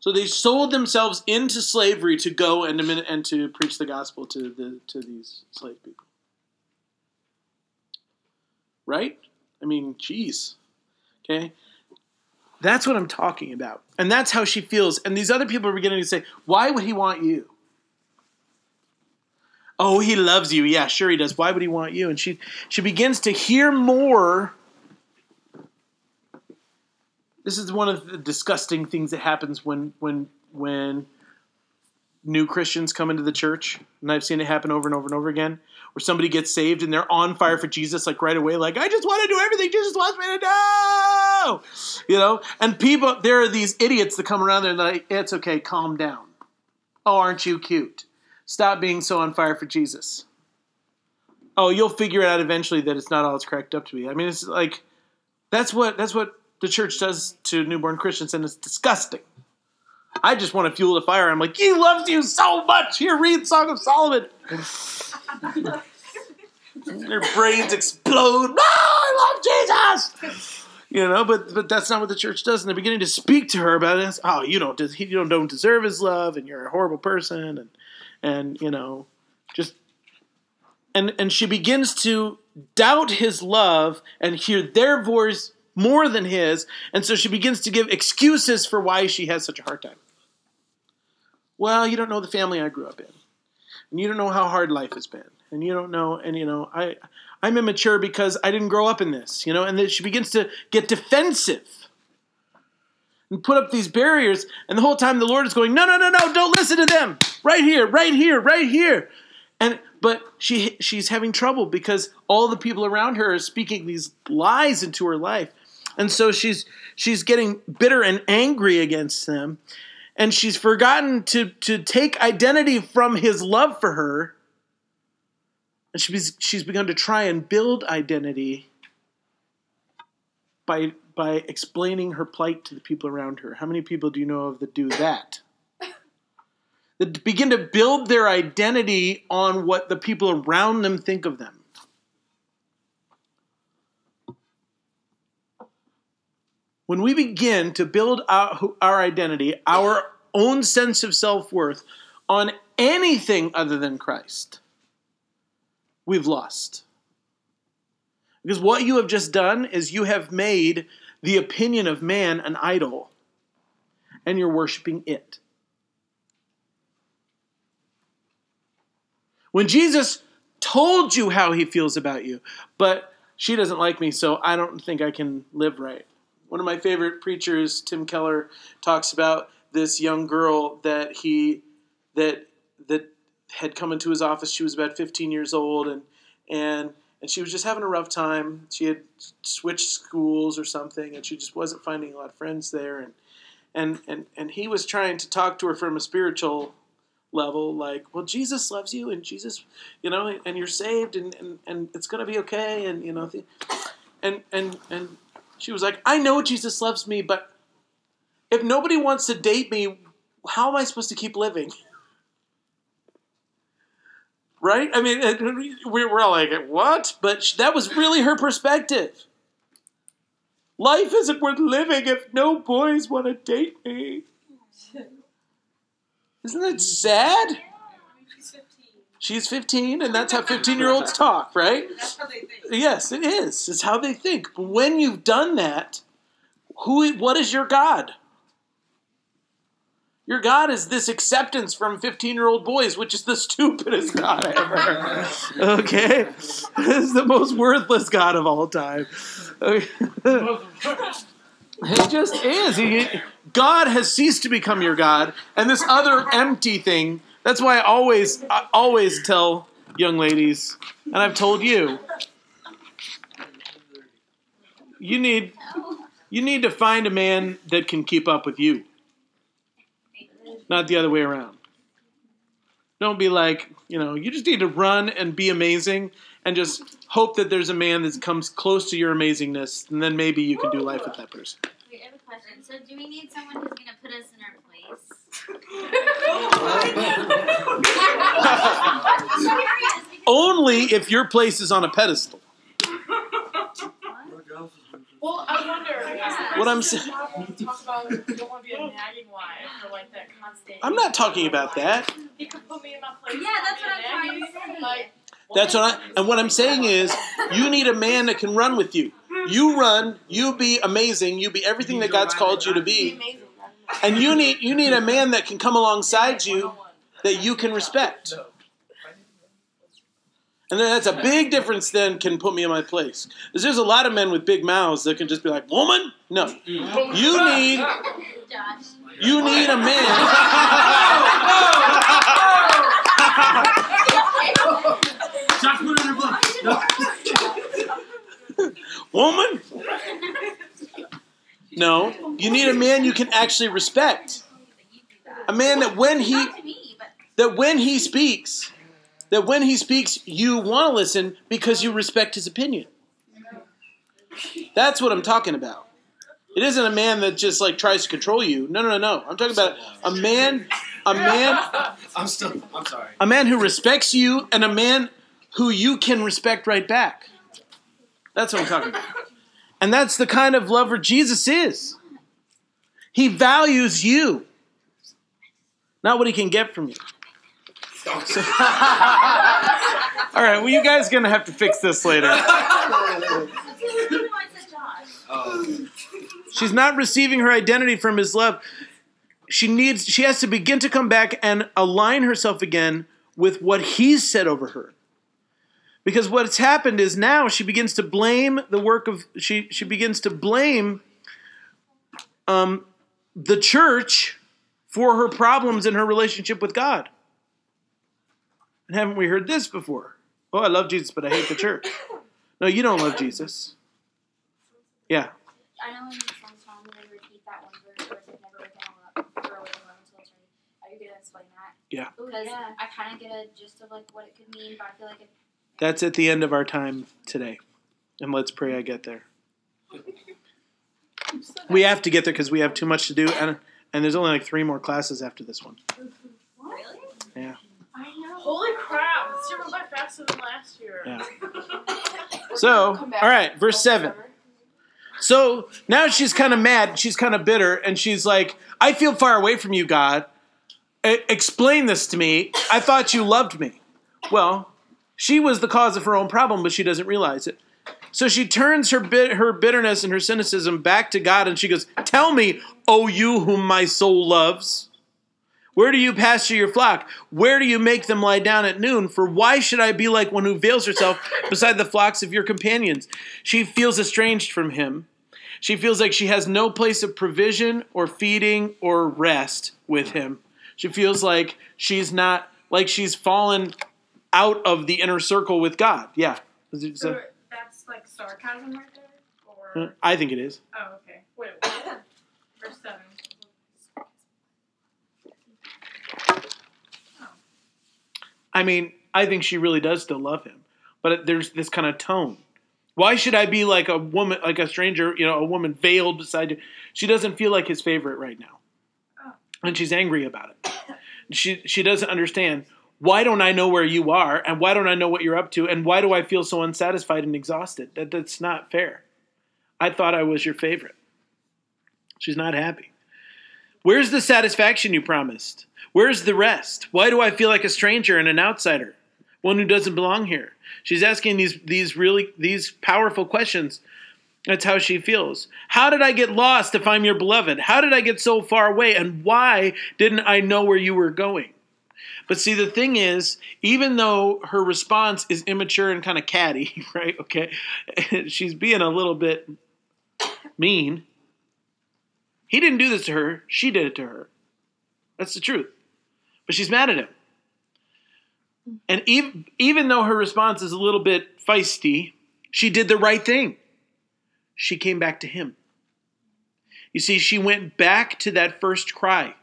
So they sold themselves into slavery to go and to, and to preach the gospel to the to these slave people. Right? I mean, geez. Okay? That's what I'm talking about. And that's how she feels. And these other people are beginning to say, why would he want you? Oh, he loves you. Yeah, sure he does. Why would he want you? And she she begins to hear more. This is one of the disgusting things that happens when when when new Christians come into the church, and I've seen it happen over and over and over again, where somebody gets saved and they're on fire for Jesus, like right away, like, I just want to do everything Jesus wants me to do. You know? And people, there are these idiots that come around there and like, it's okay, calm down. Oh, aren't you cute? Stop being so on fire for Jesus. Oh, you'll figure it out eventually that it's not all it's cracked up to be. I mean, it's like that's what that's what the church does to newborn Christians, and it's disgusting. I just want to fuel the fire. I'm like, He loves you so much. Here, read Song of Solomon. Their brains explode. Oh, I love Jesus. You know, but but that's not what the church does. And they're beginning to speak to her about this. Oh, you don't you don't don't deserve his love, and you're a horrible person, and and you know, just and and she begins to doubt his love and hear their voice more than his, and so she begins to give excuses for why she has such a hard time. Well, you don't know the family I grew up in, and you don't know how hard life has been, and you don't know, and you know, I, I'm immature because I didn't grow up in this, you know, and then she begins to get defensive and put up these barriers, and the whole time the Lord is going, no, no, no, no, don't listen to them, right here, right here, right here, and but she she's having trouble because all the people around her are speaking these lies into her life, and so she's she's getting bitter and angry against them and she's forgotten to, to take identity from his love for her. And she's, she's begun to try and build identity by, by explaining her plight to the people around her. How many people do you know of that do that? that begin to build their identity on what the people around them think of them. When we begin to build our, our identity, our own sense of self worth on anything other than Christ, we've lost. Because what you have just done is you have made the opinion of man an idol, and you're worshiping it. When Jesus told you how he feels about you, but she doesn't like me, so I don't think I can live right. One of my favorite preachers, Tim Keller, talks about this young girl that he that that had come into his office. She was about 15 years old, and and and she was just having a rough time. She had switched schools or something, and she just wasn't finding a lot of friends there. And and and and he was trying to talk to her from a spiritual level, like, well, Jesus loves you, and Jesus, you know, and you're saved, and and, and it's gonna be okay, and you know, and and and She was like, I know Jesus loves me, but if nobody wants to date me, how am I supposed to keep living? Right? I mean, we- we're all like, what? But that was really her perspective. Life isn't worth living if no boys want to date me. Isn't that sad? She's 15. And that's how 15 year olds talk, right? That's how they think. Yes, it is. It's how they think. But when you've done that, who? What is your God? Your God is this acceptance from 15 year old boys, which is the stupidest God ever. Okay? This is the most worthless God of all time. Okay. It just is. He, God has ceased to become your God, and this other empty thing. That's why I always, I always tell young ladies, and I've told you, you need, you need to find a man that can keep up with you, not the other way around. Don't be like, you know, you just need to run and be amazing, and just hope that there's a man that comes close to your amazingness, and then maybe you can do life with that person. Wait, I have a question. So, do we need someone who's gonna put us in our place? I'm serious. because- Only if your place is on a pedestal. Well, I wonder. Yeah. What I'm sa- sa- talk about you don't want to be a nagging wife or like that constant. I'm not talking about that. He could put me in my place. Yeah, that's what I'm trying to say. Like, That's what I, and what I'm saying is, you need a man that can run with you. You run, you be amazing, you be everything that God's called you to be, amazing. And you need you need a man that can come alongside you that you can respect. And that's a big difference. Then can put me in my place. 'Cause there's a lot of men with big mouths that can just be like, "Woman, no." You need you need a man. Josh put in her book. Woman? No, you need a man you can actually respect. A man that when he Not to me, but that when he speaks, that when he speaks, you want to listen because you respect his opinion. That's what I'm talking about. It isn't a man that just like tries to control you. No, no, no, no. I'm talking about a man, a man, I'm still. I'm sorry. a man who respects you, and a man who you can respect right back. That's what I'm talking about. And that's the kind of lover Jesus is. He values you, not what he can get from you. So- all right, well, you guys gonna have to fix this later. She's not receiving her identity from his love. She needs. She has to begin to come back and align herself again with what he's said over her. Because what's happened is now she begins to blame the work of she she begins to blame um, the church for her problems in her relationship with God. And haven't we heard this before? Oh, I love Jesus, but I hate the church. No, you don't love Jesus. Yeah, I know in some song they repeat that one verse where it's like never wake up early in Roman military. Are you gonna explain that? Yeah. Because yeah. I kind of get a gist of like what it could mean, but I feel like it, That's at the end of our time today. And let's pray I get there. We have to get there because we have too much to do, and and there's only like three more classes after this one. Really? Yeah. I know. Holy crap! This year went by faster than last year. Yeah. So, all right, verse seven. So now she's kind of mad. She's kind of bitter, and she's like, "I feel far away from you, God. E- explain this to me. I thought you loved me." Well, she was the cause of her own problem, but she doesn't realize it. So she turns her bit, her bitterness and her cynicism back to God, and she goes, "Tell me, O you whom my soul loves." Where do you pasture your flock? Where do you make them lie down at noon? For why should I be like one who veils herself beside the flocks of your companions? She feels estranged from him. She feels like she has no place of provision or feeding or rest with him. She feels like she's not, like she's fallen out of the inner circle with God. Yeah. So that's like sarcasm right there? Or. Hmm, I think it is. Oh, okay. Wait, what? Verse 7. Oh. I mean, I think she really does still love him, but there's this kind of tone. Why should I be like a woman, like a stranger, you know, a woman veiled beside you? She doesn't feel like his favorite right now. Oh. And she's angry about it. She she doesn't understand. Why don't I know where you are and why don't I know what you're up to and why do I feel so unsatisfied and exhausted? That that's not fair. I thought I was your favorite. She's not happy. Where's the satisfaction you promised? Where's the rest? Why do I feel like a stranger and an outsider? One who doesn't belong here. She's asking these these really these powerful questions. That's how she feels. How did I get lost if I'm your beloved? How did I get so far away? And why didn't I know where you were going? But see, the thing is, even though her response is immature and kind of catty, right? Okay, she's being a little bit mean. He didn't do this to her, she did it to her. That's the truth. But she's mad at him. And even, even though her response is a little bit feisty, she did the right thing. She came back to him. You see, she went back to that first cry.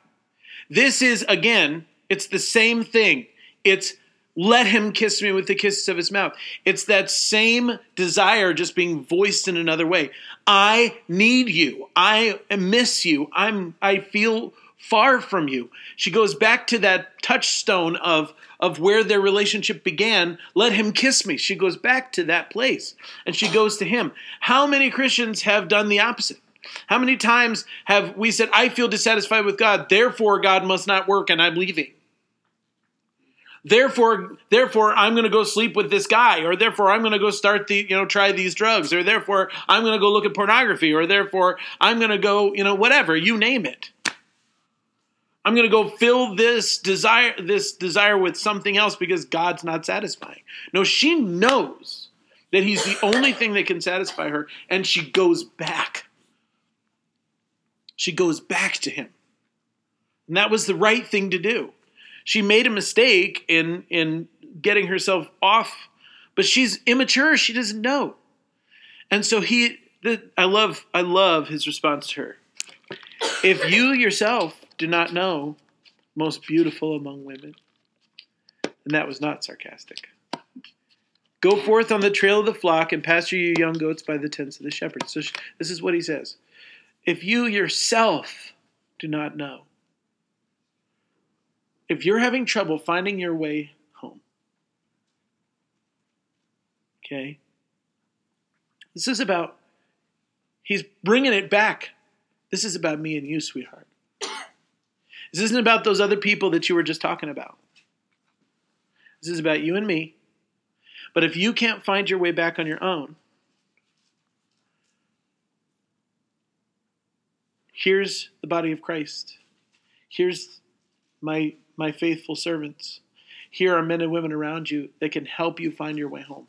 This is, again, it's the same thing. It's let him kiss me with the kisses of his mouth. It's that same desire just being voiced in another way. I need you. I miss you. I'm I feel far from you. She goes back to that touchstone of of where their relationship began. Let him kiss me. She goes back to that place and she goes to him. How many Christians have done the opposite? How many times have we said, I feel dissatisfied with God, therefore God must not work and I'm leaving? Therefore, therefore, I'm going to go sleep with this guy, or therefore, I'm going to go start the, you know, try these drugs, or therefore, I'm going to go look at pornography, or therefore, I'm going to go, you know, whatever you name it. I'm going to go fill this desire, this desire with something else because God's not satisfying. No, she knows that He's the only thing that can satisfy her, and she goes back. She goes back to Him, and that was the right thing to do she made a mistake in in getting herself off but she's immature. She doesn't know. And so he i love i love his response to her. If you yourself do not know most beautiful among women and that was not sarcastic go forth on the trail of the flock and pasture your young goats by the tents of the shepherds. So this is what he says. If you yourself do not know if you're having trouble finding your way home, okay, this is about, he's bringing it back. This is about me and you, sweetheart. This isn't about those other people that you were just talking about. This is about you and me. But if you can't find your way back on your own, here's the body of Christ. Here's my my faithful servants. Here are men and women around you that can help you find your way home.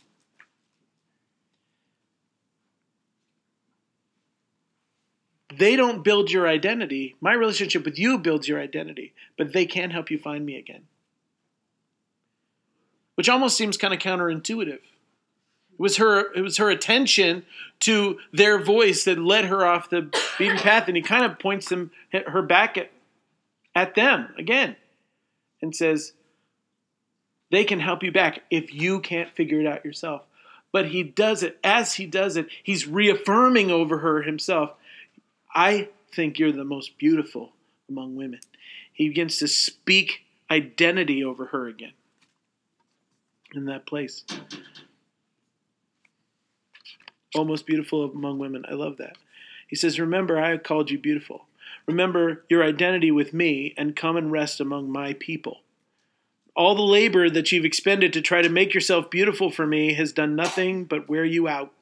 They don't build your identity. My relationship with you builds your identity, but they can help you find me again. Which almost seems kind of counterintuitive. It was her it was her attention to their voice that led her off the beaten path and he kind of points them her back at at them again and says, they can help you back if you can't figure it out yourself. But he does it. As he does it, he's reaffirming over her himself, I think you're the most beautiful among women. He begins to speak identity over her again in that place. Oh, Almost beautiful among women. I love that. He says, Remember, I called you beautiful. Remember your identity with me and come and rest among my people. All the labor that you've expended to try to make yourself beautiful for me has done nothing but wear you out.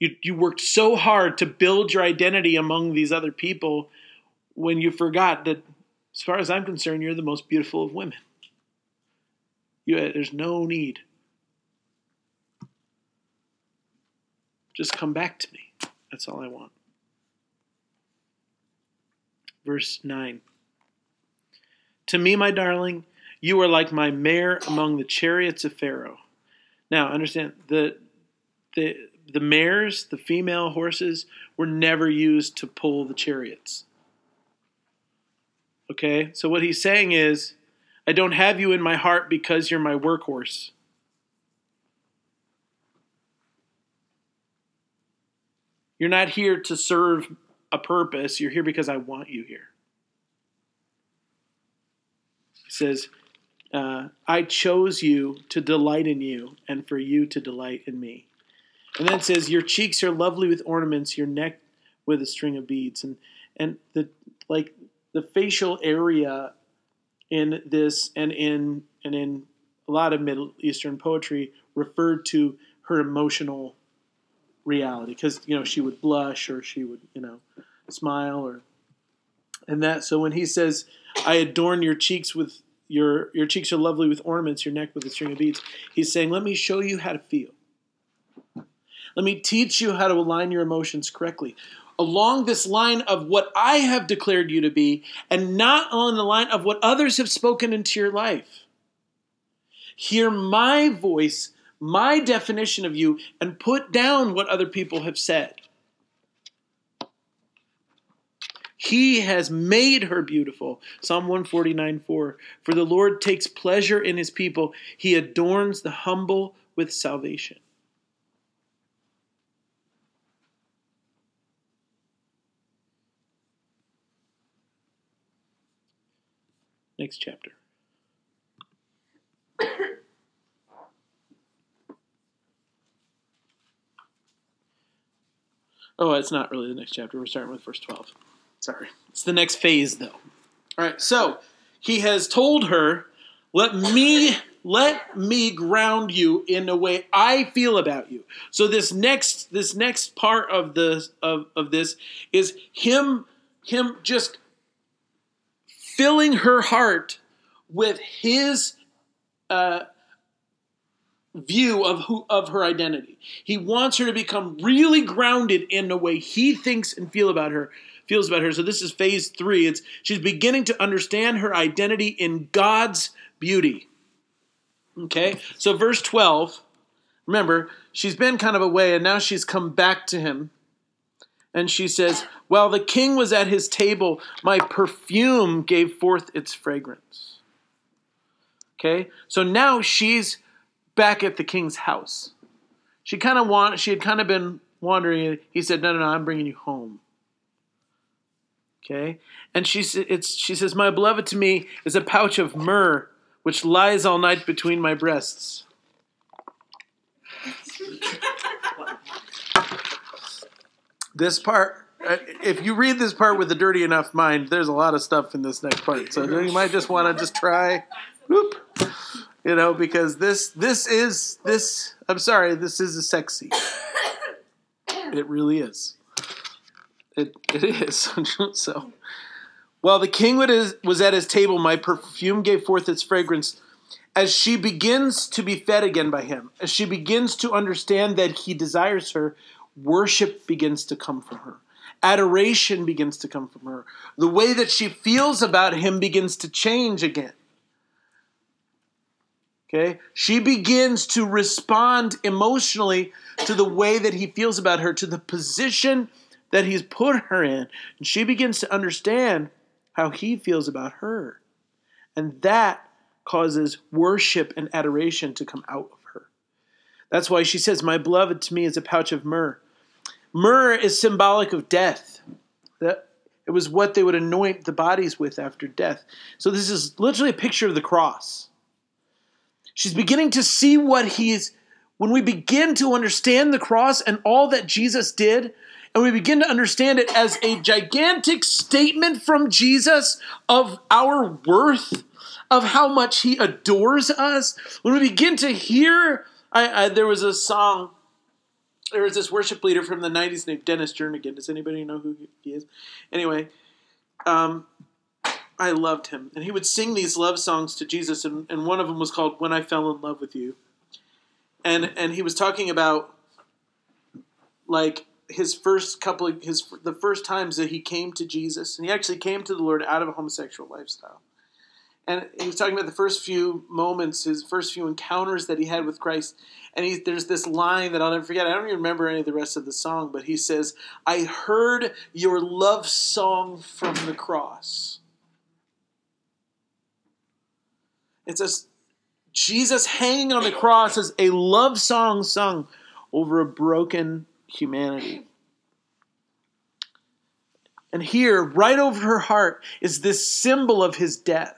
You, you worked so hard to build your identity among these other people when you forgot that, as far as I'm concerned, you're the most beautiful of women. You, there's no need Just come back to me. That's all I want. Verse 9 To me, my darling, you are like my mare among the chariots of Pharaoh. Now, understand the the the mares, the female horses, were never used to pull the chariots. Okay? So what he's saying is, I don't have you in my heart because you're my workhorse. You're not here to serve a purpose. You're here because I want you here. He says, uh, I chose you to delight in you and for you to delight in me. And then it says, Your cheeks are lovely with ornaments, your neck with a string of beads. And and the like the facial area in this and in and in a lot of Middle Eastern poetry referred to her emotional reality because you know she would blush or she would you know smile or and that so when he says i adorn your cheeks with your your cheeks are lovely with ornaments your neck with a string of beads he's saying let me show you how to feel. Let me teach you how to align your emotions correctly. Along this line of what i have declared you to be and not on the line of what others have spoken into your life. Hear my voice my definition of you and put down what other people have said. He has made her beautiful. Psalm 149 4. For the Lord takes pleasure in his people, he adorns the humble with salvation. Next chapter. Oh, it's not really the next chapter. We're starting with verse 12. Sorry. It's the next phase, though. All right, so he has told her, let me let me ground you in the way I feel about you. So this next this next part of the of, of this is him him just filling her heart with his uh, view of who of her identity. He wants her to become really grounded in the way he thinks and feel about her feels about her. So this is phase 3. It's she's beginning to understand her identity in God's beauty. Okay? So verse 12, remember, she's been kind of away and now she's come back to him. And she says, "While the king was at his table, my perfume gave forth its fragrance." Okay? So now she's back at the king's house. She kind of want she had kind of been wandering. He said, "No, no, no, I'm bringing you home." Okay, and she it's she says, "My beloved to me is a pouch of myrrh which lies all night between my breasts." this part, uh, if you read this part with a dirty enough mind, there's a lot of stuff in this next part. So you might just want to just try. Whoop you know because this this is this i'm sorry this is a sex scene. It really is. It, it is. So while the king was at his table my perfume gave forth its fragrance. As she begins to be fed again by him as she begins to understand that he desires her worship begins to come from her. Adoration begins to come from her. The way that she feels about him begins to change again Okay? She begins to respond emotionally to the way that he feels about her, to the position that he's put her in. And she begins to understand how he feels about her. And that causes worship and adoration to come out of her. That's why she says, My beloved to me is a pouch of myrrh. Myrrh is symbolic of death. That it was what they would anoint the bodies with after death. So this is literally a picture of the cross. She's beginning to see what he's, when we begin to understand the cross and all that Jesus did, and we begin to understand it as a gigantic statement from Jesus of our worth, of how much he adores us, when we begin to hear, I, I, there was a song, there was this worship leader from the 90s named Dennis Jernigan. Does anybody know who he is? Anyway, um, I loved him. And he would sing these love songs to Jesus, and, and one of them was called When I Fell in Love with You. And and he was talking about like his first couple of his the first times that he came to Jesus, and he actually came to the Lord out of a homosexual lifestyle. And he was talking about the first few moments, his first few encounters that he had with Christ. And he, there's this line that I'll never forget. I don't even remember any of the rest of the song, but he says, I heard your love song from the cross. It's a Jesus hanging on the cross is a love song sung over a broken humanity. And here, right over her heart, is this symbol of his death.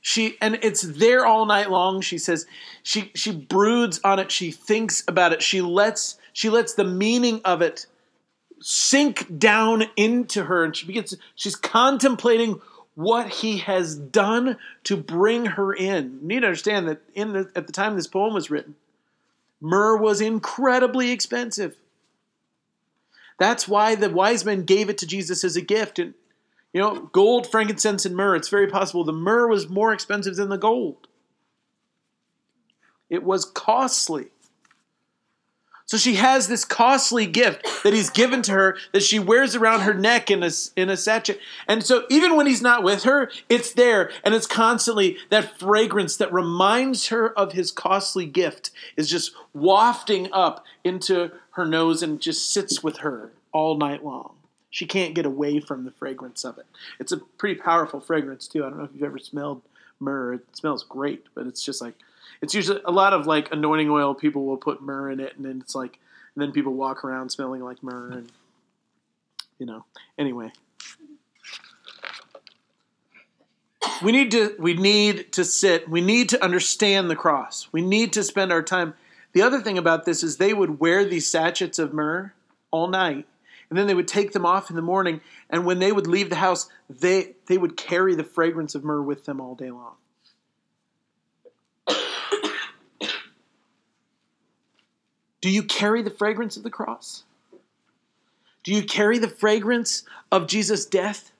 She and it's there all night long. She says she she broods on it, she thinks about it, she lets she lets the meaning of it sink down into her and she begins she's contemplating what he has done to bring her in. You need to understand that in the, at the time this poem was written, myrrh was incredibly expensive. That's why the wise men gave it to Jesus as a gift. And you know, gold, frankincense, and myrrh. It's very possible the myrrh was more expensive than the gold. It was costly. So she has this costly gift that he's given to her that she wears around her neck in a, in a sachet. And so even when he's not with her, it's there. And it's constantly that fragrance that reminds her of his costly gift is just wafting up into her nose and just sits with her all night long. She can't get away from the fragrance of it. It's a pretty powerful fragrance, too. I don't know if you've ever smelled myrrh. It smells great, but it's just like it's usually a lot of like anointing oil. People will put myrrh in it, and then it's like, and then people walk around smelling like myrrh, and you know. Anyway, we need to we need to sit. We need to understand the cross. We need to spend our time. The other thing about this is they would wear these sachets of myrrh all night, and then they would take them off in the morning. And when they would leave the house, they they would carry the fragrance of myrrh with them all day long. Do you carry the fragrance of the cross? Do you carry the fragrance of Jesus' death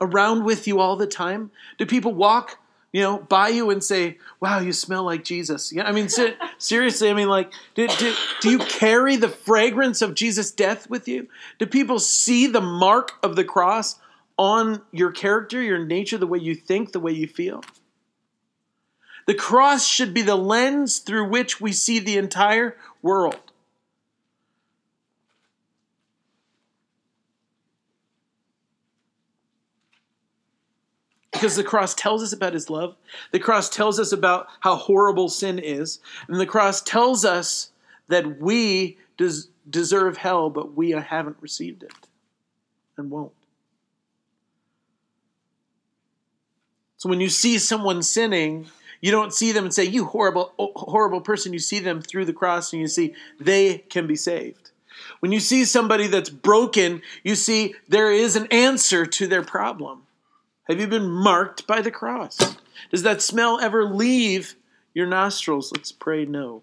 around with you all the time? Do people walk, you know, by you and say, "Wow, you smell like Jesus"? Yeah, I mean, seriously, I mean, like, do, do, do you carry the fragrance of Jesus' death with you? Do people see the mark of the cross on your character, your nature, the way you think, the way you feel? The cross should be the lens through which we see the entire world. Because the cross tells us about his love. The cross tells us about how horrible sin is. And the cross tells us that we des- deserve hell, but we haven't received it and won't. So when you see someone sinning, you don't see them and say, You horrible, oh, horrible person. You see them through the cross and you see they can be saved. When you see somebody that's broken, you see there is an answer to their problem. Have you been marked by the cross? Does that smell ever leave your nostrils? Let's pray no.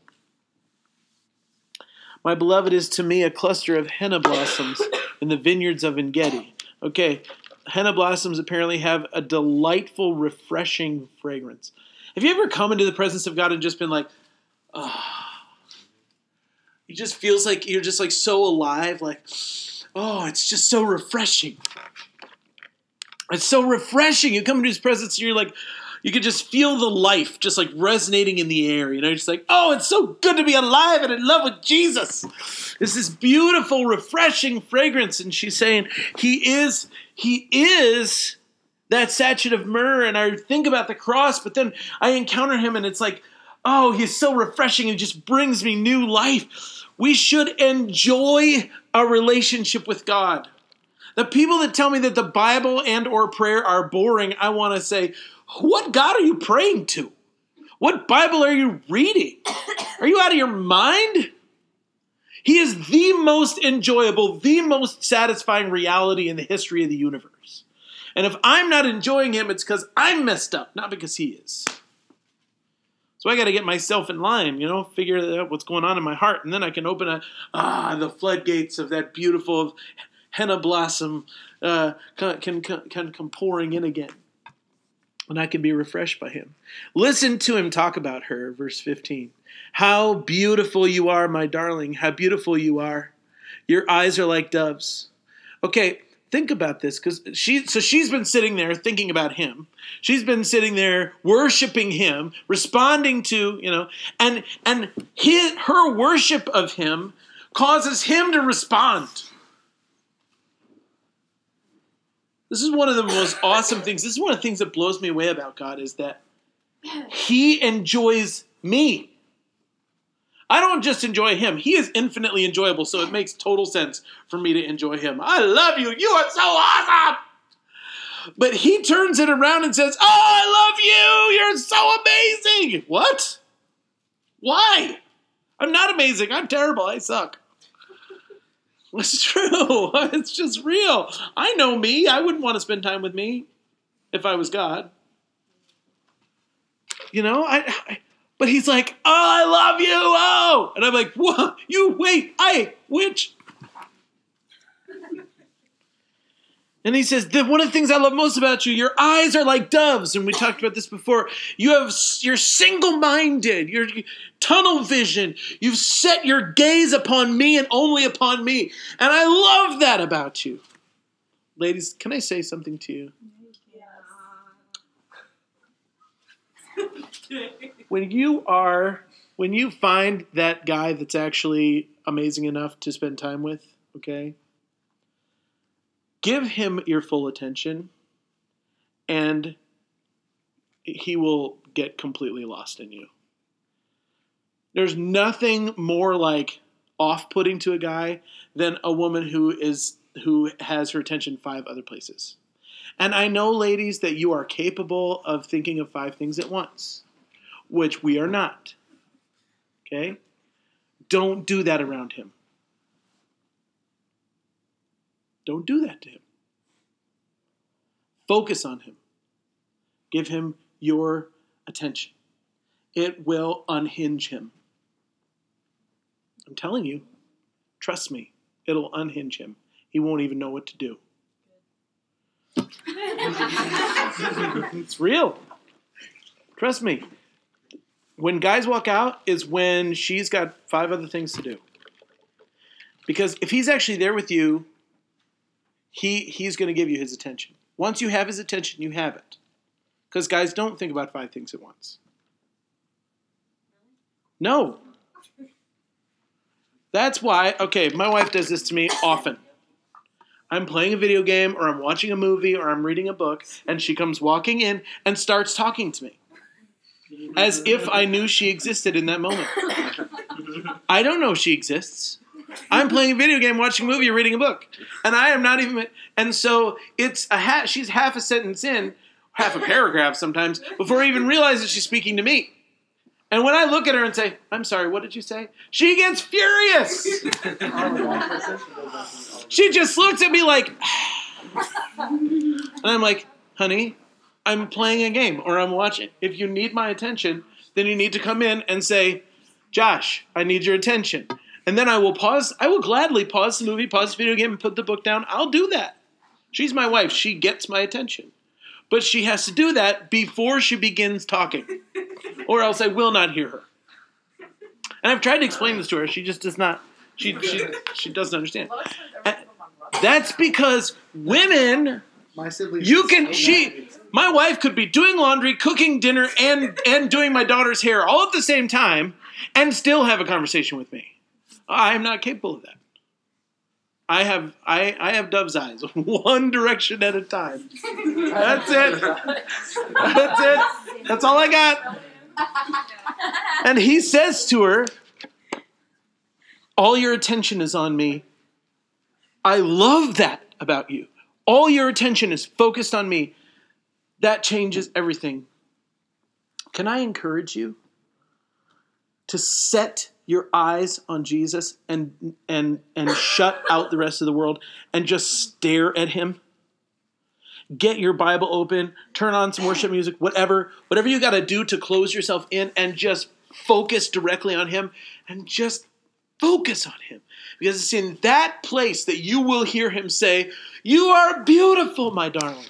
My beloved is to me a cluster of henna blossoms in the vineyards of Engedi. Okay, henna blossoms apparently have a delightful, refreshing fragrance. Have you ever come into the presence of God and just been like, oh, it just feels like you're just like so alive, like, oh, it's just so refreshing. It's so refreshing. You come into his presence and you're like, you could just feel the life just like resonating in the air. You know, just like, oh, it's so good to be alive and in love with Jesus. It's this beautiful, refreshing fragrance. And she's saying, He is, He is that sachet of myrrh and I think about the cross, but then I encounter him and it's like, oh, he's so refreshing and just brings me new life. We should enjoy a relationship with God. The people that tell me that the Bible and or prayer are boring, I want to say, what God are you praying to? What Bible are you reading? Are you out of your mind? He is the most enjoyable, the most satisfying reality in the history of the universe. And if I'm not enjoying him, it's because I'm messed up, not because he is. So I got to get myself in line, you know, figure out what's going on in my heart, and then I can open a, ah the floodgates of that beautiful henna blossom uh, can, can, can come pouring in again. And I can be refreshed by him. Listen to him talk about her, verse 15. How beautiful you are, my darling. How beautiful you are. Your eyes are like doves. Okay, think about this because she so she's been sitting there thinking about him she's been sitting there worshiping him responding to you know and and his, her worship of him causes him to respond This is one of the most awesome things. This is one of the things that blows me away about God is that He enjoys me. I don't just enjoy Him, He is infinitely enjoyable, so it makes total sense for me to enjoy Him. I love you. You are so awesome. But He turns it around and says, Oh, I love you. You're so amazing. What? Why? I'm not amazing. I'm terrible. I suck. It's true. It's just real. I know me. I wouldn't want to spend time with me if I was God. You know, I, I but he's like, "Oh, I love you." Oh. And I'm like, "What? You wait. I which And he says that one of the things I love most about you, your eyes are like doves, and we talked about this before. You have you're single-minded, you're tunnel vision. You've set your gaze upon me and only upon me, and I love that about you. Ladies, can I say something to you? When you are when you find that guy that's actually amazing enough to spend time with, okay? give him your full attention and he will get completely lost in you. There's nothing more like off-putting to a guy than a woman who is who has her attention five other places. And I know ladies that you are capable of thinking of five things at once, which we are not. Okay? Don't do that around him. Don't do that to him. Focus on him. Give him your attention. It will unhinge him. I'm telling you, trust me, it'll unhinge him. He won't even know what to do. it's real. Trust me. When guys walk out is when she's got five other things to do. Because if he's actually there with you, he he's going to give you his attention. Once you have his attention, you have it. Because guys don't think about five things at once. No. That's why, okay, my wife does this to me often. I'm playing a video game, or I'm watching a movie, or I'm reading a book, and she comes walking in and starts talking to me. As if I knew she existed in that moment. I don't know she exists. I'm playing a video game, watching a movie, reading a book, and I am not even. And so it's a hat. she's half a sentence in, half a paragraph sometimes before I even realize that she's speaking to me. And when I look at her and say, "I'm sorry, what did you say?" She gets furious. she just looks at me like, and I'm like, "Honey, I'm playing a game or I'm watching. If you need my attention, then you need to come in and say." Josh, I need your attention. And then I will pause. I will gladly pause the movie, pause the video game, and put the book down. I'll do that. She's my wife. She gets my attention. But she has to do that before she begins talking, or else I will not hear her. And I've tried to explain this to her. She just does not. She she she doesn't understand. And that's because women. My siblings. You can so she. My wife could be doing laundry, cooking dinner, and and doing my daughter's hair all at the same time, and still have a conversation with me. I'm not capable of that. I have I, I have dove's eyes, one direction at a time. That's it. That's it. That's all I got. And he says to her, All your attention is on me. I love that about you. All your attention is focused on me. That changes everything. Can I encourage you to set your eyes on Jesus and and and shut out the rest of the world and just stare at him? Get your Bible open, turn on some worship music, whatever, whatever you got to do to close yourself in and just focus directly on him and just focus on him. Because it's in that place that you will hear him say, "You are beautiful, my darling."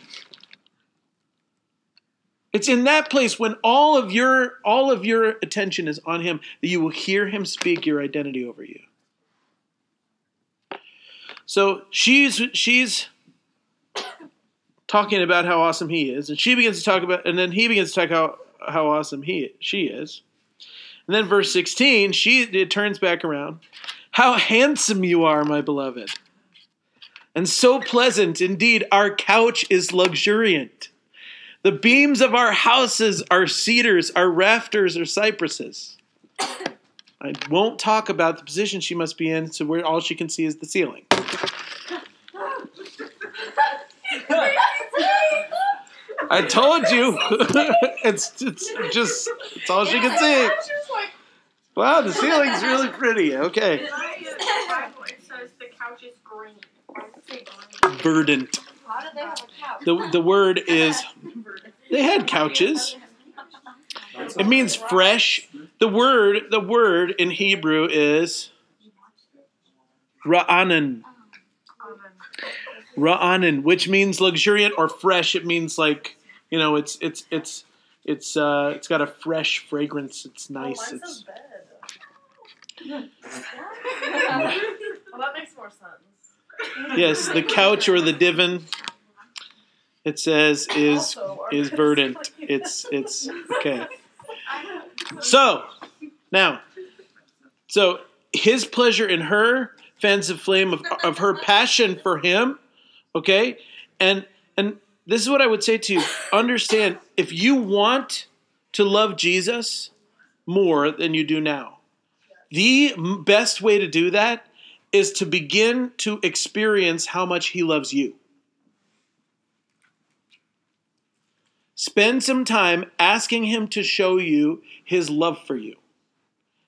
It's in that place when all of your all of your attention is on him that you will hear him speak your identity over you. So she's she's talking about how awesome he is, and she begins to talk about, and then he begins to talk how how awesome he she is. And then verse sixteen, she it turns back around. How handsome you are, my beloved. and so pleasant. Indeed, our couch is luxuriant. The beams of our houses are cedars, our rafters are cypresses. I won't talk about the position she must be in, so where all she can see is the ceiling. I told you. it's, it's just it's all she can see. Wow, the ceiling's really pretty. Okay. In my Bible, it says the couch is green. Why does it say green? Verdant. How did they have a couch? The the word is they had couches. It means fresh. The word the word in Hebrew is ra'anan. Ra'anan, which means luxuriant or fresh. It means like you know, it's it's it's it's uh it's got a fresh fragrance. It's nice. Oh, mine It's says bed. Well, that makes more sense. yes, the couch or the divan. It says is Also, is verdant. It's it's okay. So now, so his pleasure in her fans the flame of, of her passion for him. Okay, and and this is what I would say to you: understand if you want to love Jesus more than you do now, the best way to do that is to begin to experience how much he loves you. Spend some time asking him to show you his love for you.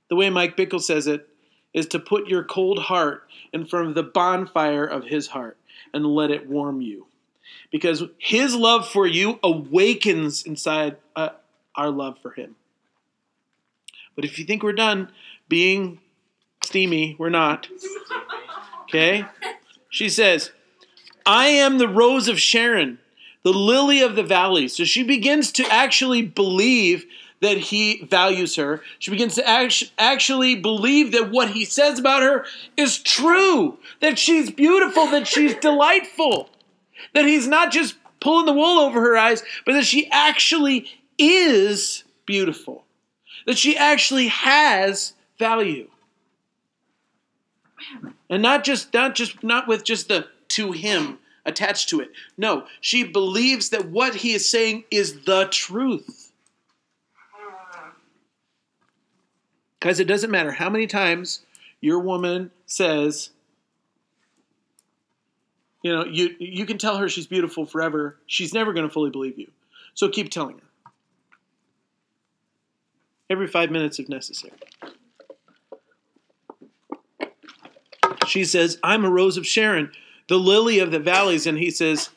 The way Mike Bickle says it is to put your cold heart in front of the bonfire of his heart and let it warm you. Because his love for you awakens inside uh, our love for him. But if you think we're done being steamy, we're not. Okay? She says, I am the rose of Sharon, the lily of the valley. So she begins to actually believe that he values her. She begins to act- actually believe that what he says about her is true, that she's beautiful, that she's delightful, that he's not just pulling the wool over her eyes, but that she actually is beautiful, that she actually has value. And not just not just not with just the to him attached to it. No, she believes that what he is saying is the truth. Because it doesn't matter how many times your woman says, you know, you you can tell her she's beautiful forever. She's never going to fully believe you. So keep telling her. Every five minutes if necessary. She says, I'm a rose of Sharon, the lily of the valleys. And he says,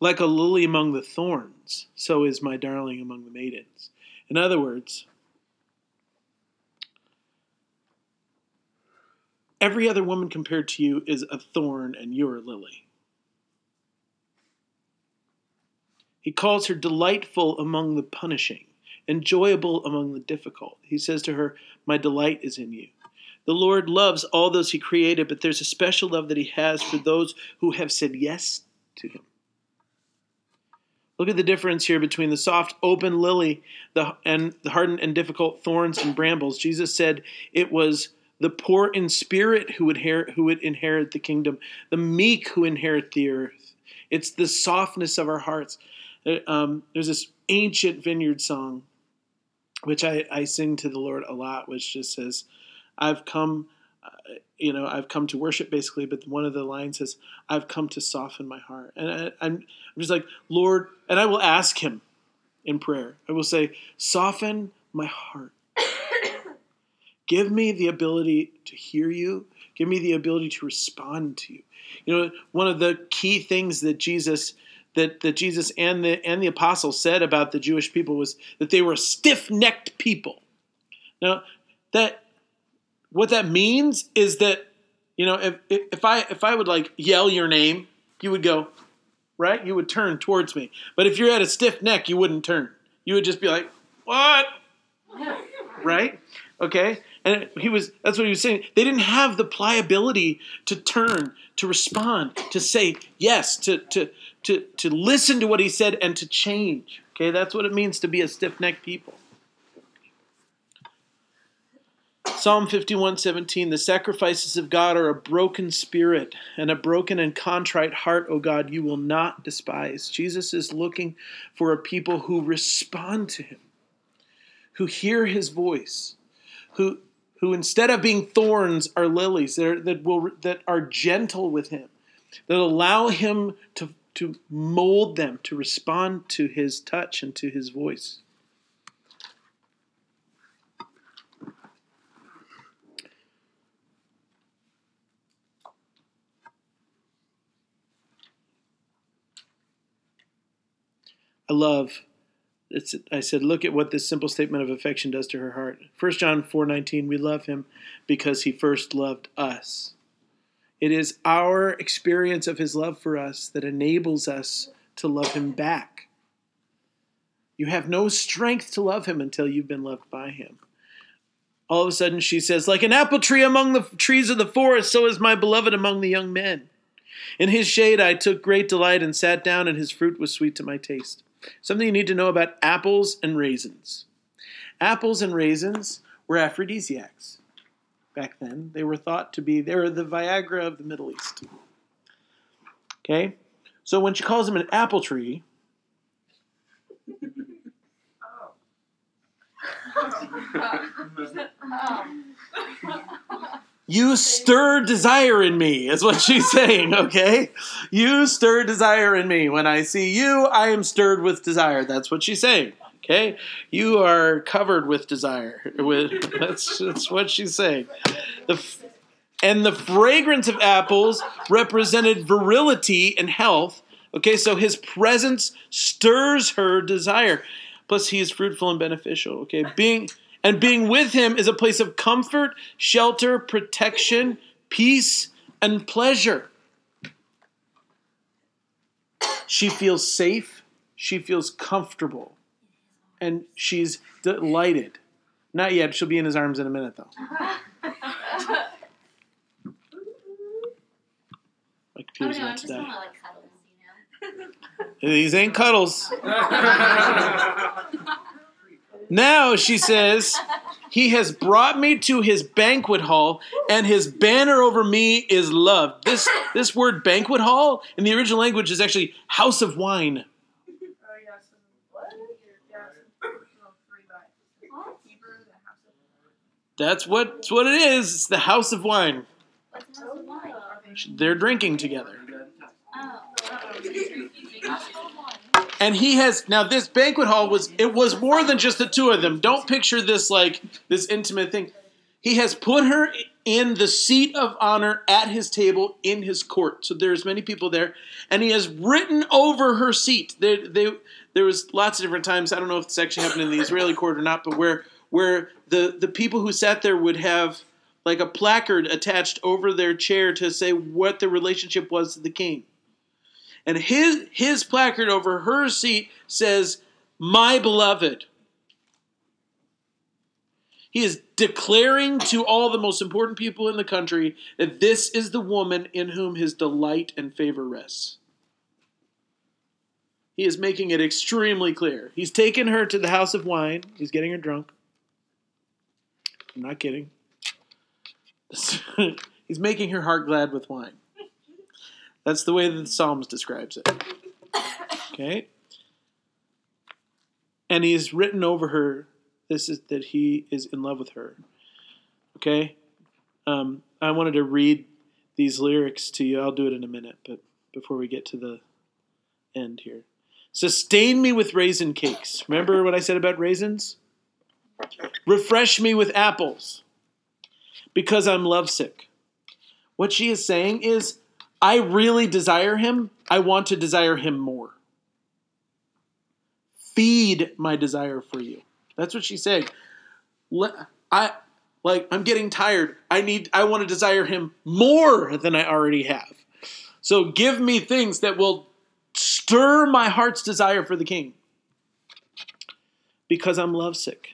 like a lily among the thorns, so is my darling among the maidens. In other words, every other woman compared to you is a thorn and you're a lily. He calls her delightful among the punishing, enjoyable among the difficult. He says to her, My delight is in you. The Lord loves all those he created, but there's a special love that he has for those who have said yes to him. Look at the difference here between the soft, open lily the, and the hardened and difficult thorns and brambles. Jesus said it was the poor in spirit who would, inherit, who would inherit the kingdom, the meek who inherit the earth. It's the softness of our hearts. Um, there's this ancient vineyard song, which I, I sing to the Lord a lot, which just says, I've come, uh, you know, I've come to worship basically, but one of the lines says, I've come to soften my heart. And I, I'm, I'm just like, Lord, and I will ask him in prayer. I will say, soften my heart. Give me the ability to hear you. Give me the ability to respond to you. You know, one of the key things that Jesus that, that Jesus and the and the apostles said about the Jewish people was that they were stiff-necked people. Now, that what that means is that you know if, if if I if I would like yell your name, you would go right. You would turn towards me. But if you're at a stiff neck, you wouldn't turn. You would just be like, "What?" Right? Okay. And he was that's what he was saying. They didn't have the pliability to turn, to respond, to say yes, to to to to listen to what he said and to change. Okay? That's what it means to be a stiff-necked people. Psalm 51:17 The sacrifices of God are a broken spirit and a broken and contrite heart, O God, you will not despise. Jesus is looking for a people who respond to him, who hear his voice, who who instead of being thorns are lilies that are, that will that are gentle with him, that allow him to to mold them to respond to his touch and to his voice. I love it's, I said, look at what this simple statement of affection does to her heart. 1 John 4:19, we love him because he first loved us. It is our experience of his love for us that enables us to love him back. You have no strength to love him until you've been loved by him. All of a sudden, she says, Like an apple tree among the trees of the forest, so is my beloved among the young men. In his shade I took great delight and sat down, and his fruit was sweet to my taste. Something you need to know about apples and raisins. Apples and raisins were aphrodisiacs. Back then, they were thought to be, they were the Viagra of the Middle East. Okay? So when she calls him an apple tree, you stir desire in me, is what she's saying, okay? You stir desire in me. When I see you, I am stirred with desire. That's what she's saying. Okay? You are covered with desire. That's, that's what she's saying. The, and the fragrance of apples represented virility and health. Okay, so his presence stirs her desire. Plus, he is fruitful and beneficial. Okay, being and being with him is a place of comfort, shelter, protection, peace, and pleasure. She feels safe, she feels comfortable, and she's delighted. Not yet, she'll be in his arms in a minute, though. Like Oh no, I'm not to just die. wanna like cuddles, you know. These ain't cuddles. Now, she says, he has brought me to his banquet hall, and his banner over me is love. This, this word banquet hall in the original language is actually house of wine. Oh That's what, that's what it is. It's the house of wine. The house of wine? They're drinking together. Oh. And he has now this banquet hall was it was more than just the two of them. Don't picture this like this intimate thing. He has put her in the seat of honor at his table in his court. So there's many people there, and he has written over her seat. They, they, there was lots of different times. I don't know if this actually happened in the Israeli court or not, but where where the the people who sat there would have like a placard attached over their chair to say what the relationship was to the king. And his his placard over her seat says, "My beloved." He is declaring to all the most important people in the country that this is the woman in whom his delight and favor rests. He is making it extremely clear. He's taken her to the house of wine. He's getting her drunk. I'm not kidding. He's making her heart glad with wine. That's the way that the Psalms describes it. Okay? And he's written over her this is that he is in love with her. Okay? Um, I wanted to read these lyrics to you. I'll do it in a minute, but before we get to the end here. Sustain me with raisin cakes. Remember what I said about raisins? Refresh me with apples because I'm lovesick. What she is saying is, I really desire him. I want to desire him more. Feed my desire for you. That's what she's saying. Le- I like I'm getting tired. I need I want to desire him more than I already have. So give me things that will stir my heart's desire for the king. Because I'm lovesick.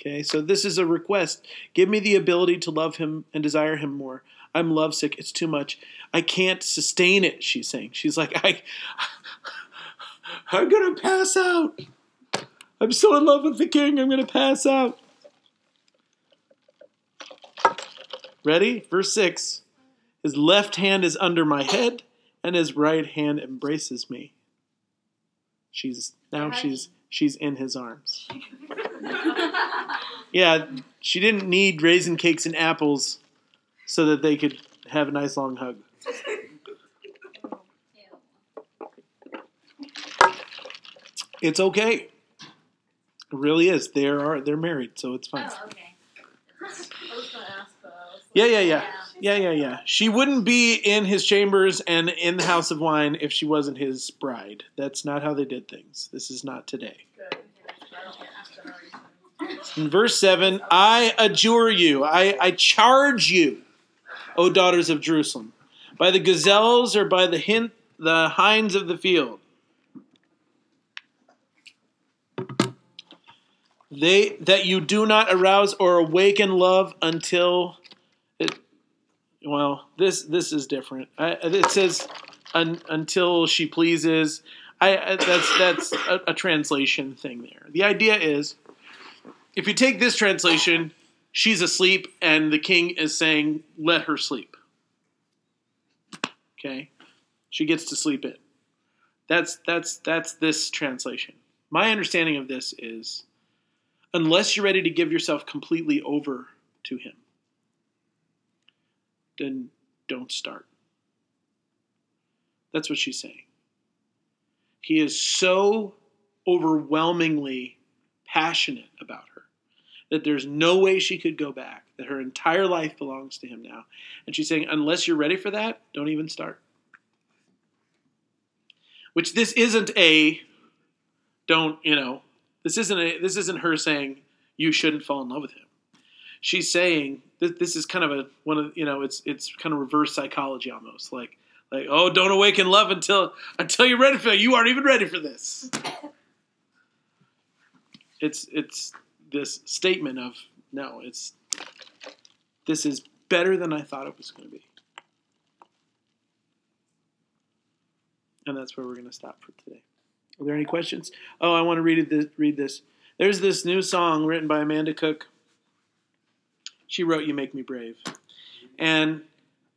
Okay, so this is a request. Give me the ability to love him and desire him more. I'm lovesick. It's too much. I can't sustain it, she's saying. She's like, I I'm gonna pass out. I'm so in love with the king, I'm gonna pass out. Ready? Verse 6. His left hand is under my head, and his right hand embraces me. She's now she's she's in his arms. Yeah, she didn't need raisin cakes and apples so that they could have a nice long hug. It's okay. It really is. They are they're married, so it's fine. Oh, okay. I was gonna ask that. I Yeah, yeah, yeah. Yeah. Yeah, yeah. She wouldn't be in his chambers and in the house of wine if she wasn't his bride. That's not how they did things. This is not today. Good. I don't get asked generation. In verse 7, I adjure you, I, I charge you, O daughters of Jerusalem, by the gazelles or by the hint, the hinds of the field. They that you do not arouse or awaken love until it. Well, this this is different. I, it says un, until she pleases. I I- that's that's a, a translation thing there. The idea is if you take this translation, she's asleep and the king is saying, let her sleep. Okay? She gets to sleep in. That's that's that's this translation. My understanding of this is unless you're ready to give yourself completely over to him, then don't start. That's what she's saying. He is so overwhelmingly passionate about her that there's no way she could go back, that her entire life belongs to him now. And she's saying, unless you're ready for that, don't even start. Which this isn't a don't, you know, this isn't a this isn't her saying you shouldn't fall in love with him. She's saying that this is kind of a one of you know, it's it's kind of reverse psychology almost. Like like, oh, don't awaken love until until you're ready for it. You aren't even ready for this. It's it's this statement of no, it's this is better than I thought it was going to be. And that's where we're going to stop for today. Are there any questions? Oh, I want to read this. Read this. There's this new song written by Amanda Cook. She wrote "You Make Me Brave," and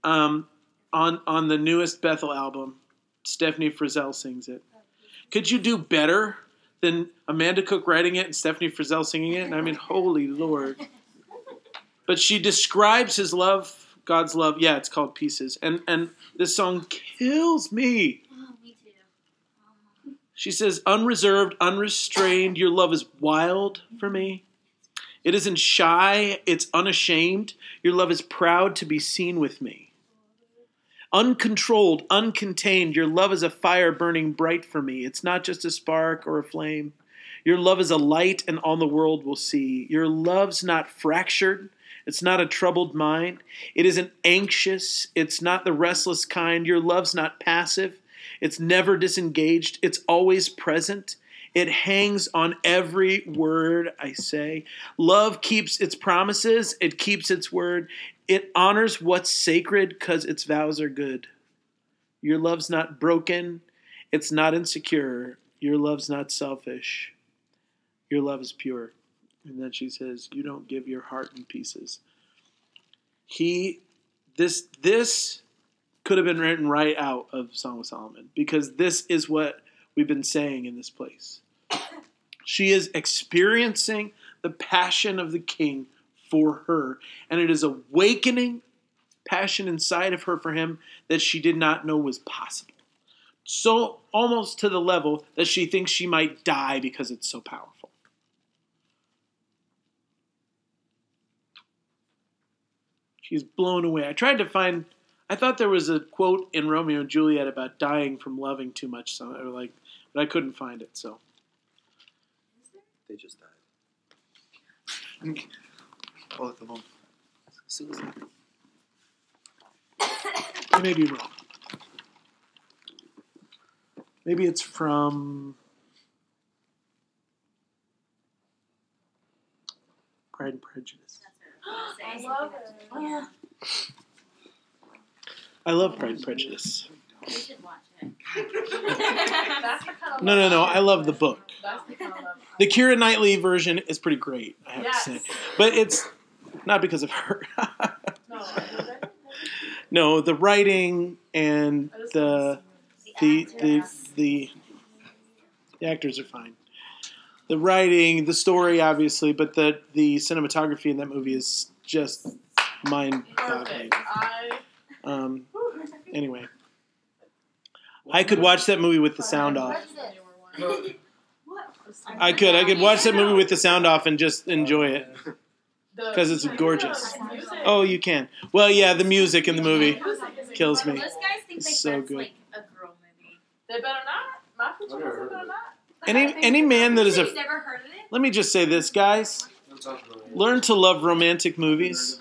um, on on the newest Bethel album, Steffany Frizzell sings it. Could you do better than Amanda Cook writing it and Steffany Frizzell singing it? And I mean, holy Lord! But she describes his love, God's love. Yeah, it's called Pieces, and and this song kills me. Oh, me too. Oh. She says, unreserved, unrestrained, your love is wild for me. It isn't shy, it's unashamed. Your love is proud to be seen with me. Uncontrolled, uncontained, your love is a fire burning bright for me. It's not just a spark or a flame. Your love is a light, and all the world will see. Your love's not fractured. It's not a troubled mind. It isn't anxious. It's not the restless kind. Your love's not passive. It's never disengaged. It's always present. It hangs on every word I say. Love keeps its promises, it keeps its word. It honors what's sacred because its vows are good. Your love's not broken, it's not insecure. Your love's not selfish. Your love is pure. And then she says, You don't give your heart in pieces. He, this, this could have been written right out of Song of Solomon because this is what we've been saying in this place. She is experiencing the passion of the king for her, and it is awakening passion inside of her for him that she did not know was possible. So, almost to the level that she thinks she might die because it's so powerful. She's blown away. I tried to find I thought there was a quote in Romeo and Juliet about dying from loving too much, so or like, but I couldn't find it. So They just died. Both of them. Suicide. I may be wrong. Maybe it's from Pride and Prejudice. I was I gonna say. love it. Oh, yeah. I love Pride and Prejudice. We should watch it. That's the kind of No, no, no. I love the book. The kind. The Keira Knightley version is pretty great. I have Yes. to say, but it's not because of her. No, No, the writing and the the actors. the the the actors are fine. The writing, the story, obviously, but the the cinematography in that movie is just mind-boggling. Um, anyway, I could watch that movie with the sound off. I could. I could watch that movie with the sound off and just enjoy it. 'Cause it's gorgeous. Oh, you can. Well, yeah, the music in the movie kills me. Those guys think It's so good. like a girl movie. They better not. My better not. Any any man that is a You've never heard of it? let me just say this, guys. Learn to love romantic movies,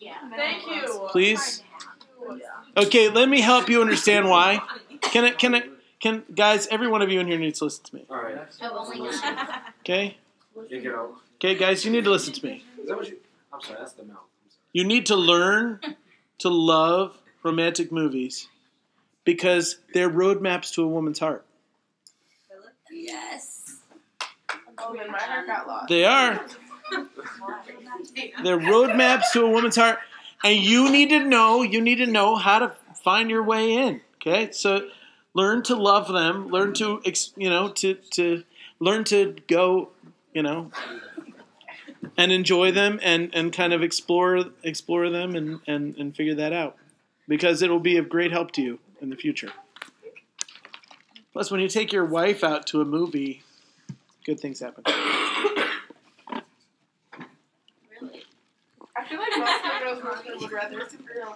Yeah. Thank you. please. Okay, let me help you understand why. Can I? Can I? Can guys? Every one of you in here needs to listen to me. All right. Oh, only God. Okay. Take it out. Okay, guys, you need to listen to me. Is you? Sorry. That's the mouth. You need to learn to love romantic movies because they're roadmaps to a woman's heart. Yes. Oh, then my heart got lost. They are. They're roadmaps to a woman's heart, and you need to know. You need to know how to find your way in. Okay, so learn to love them. Learn to, you know, to to learn to go, you know, and enjoy them, and and kind of explore explore them, and and and figure that out, because it will be of great help to you in the future. Plus, when you take your wife out to a movie, good things happen. Really? I feel like most girls would rather superhero.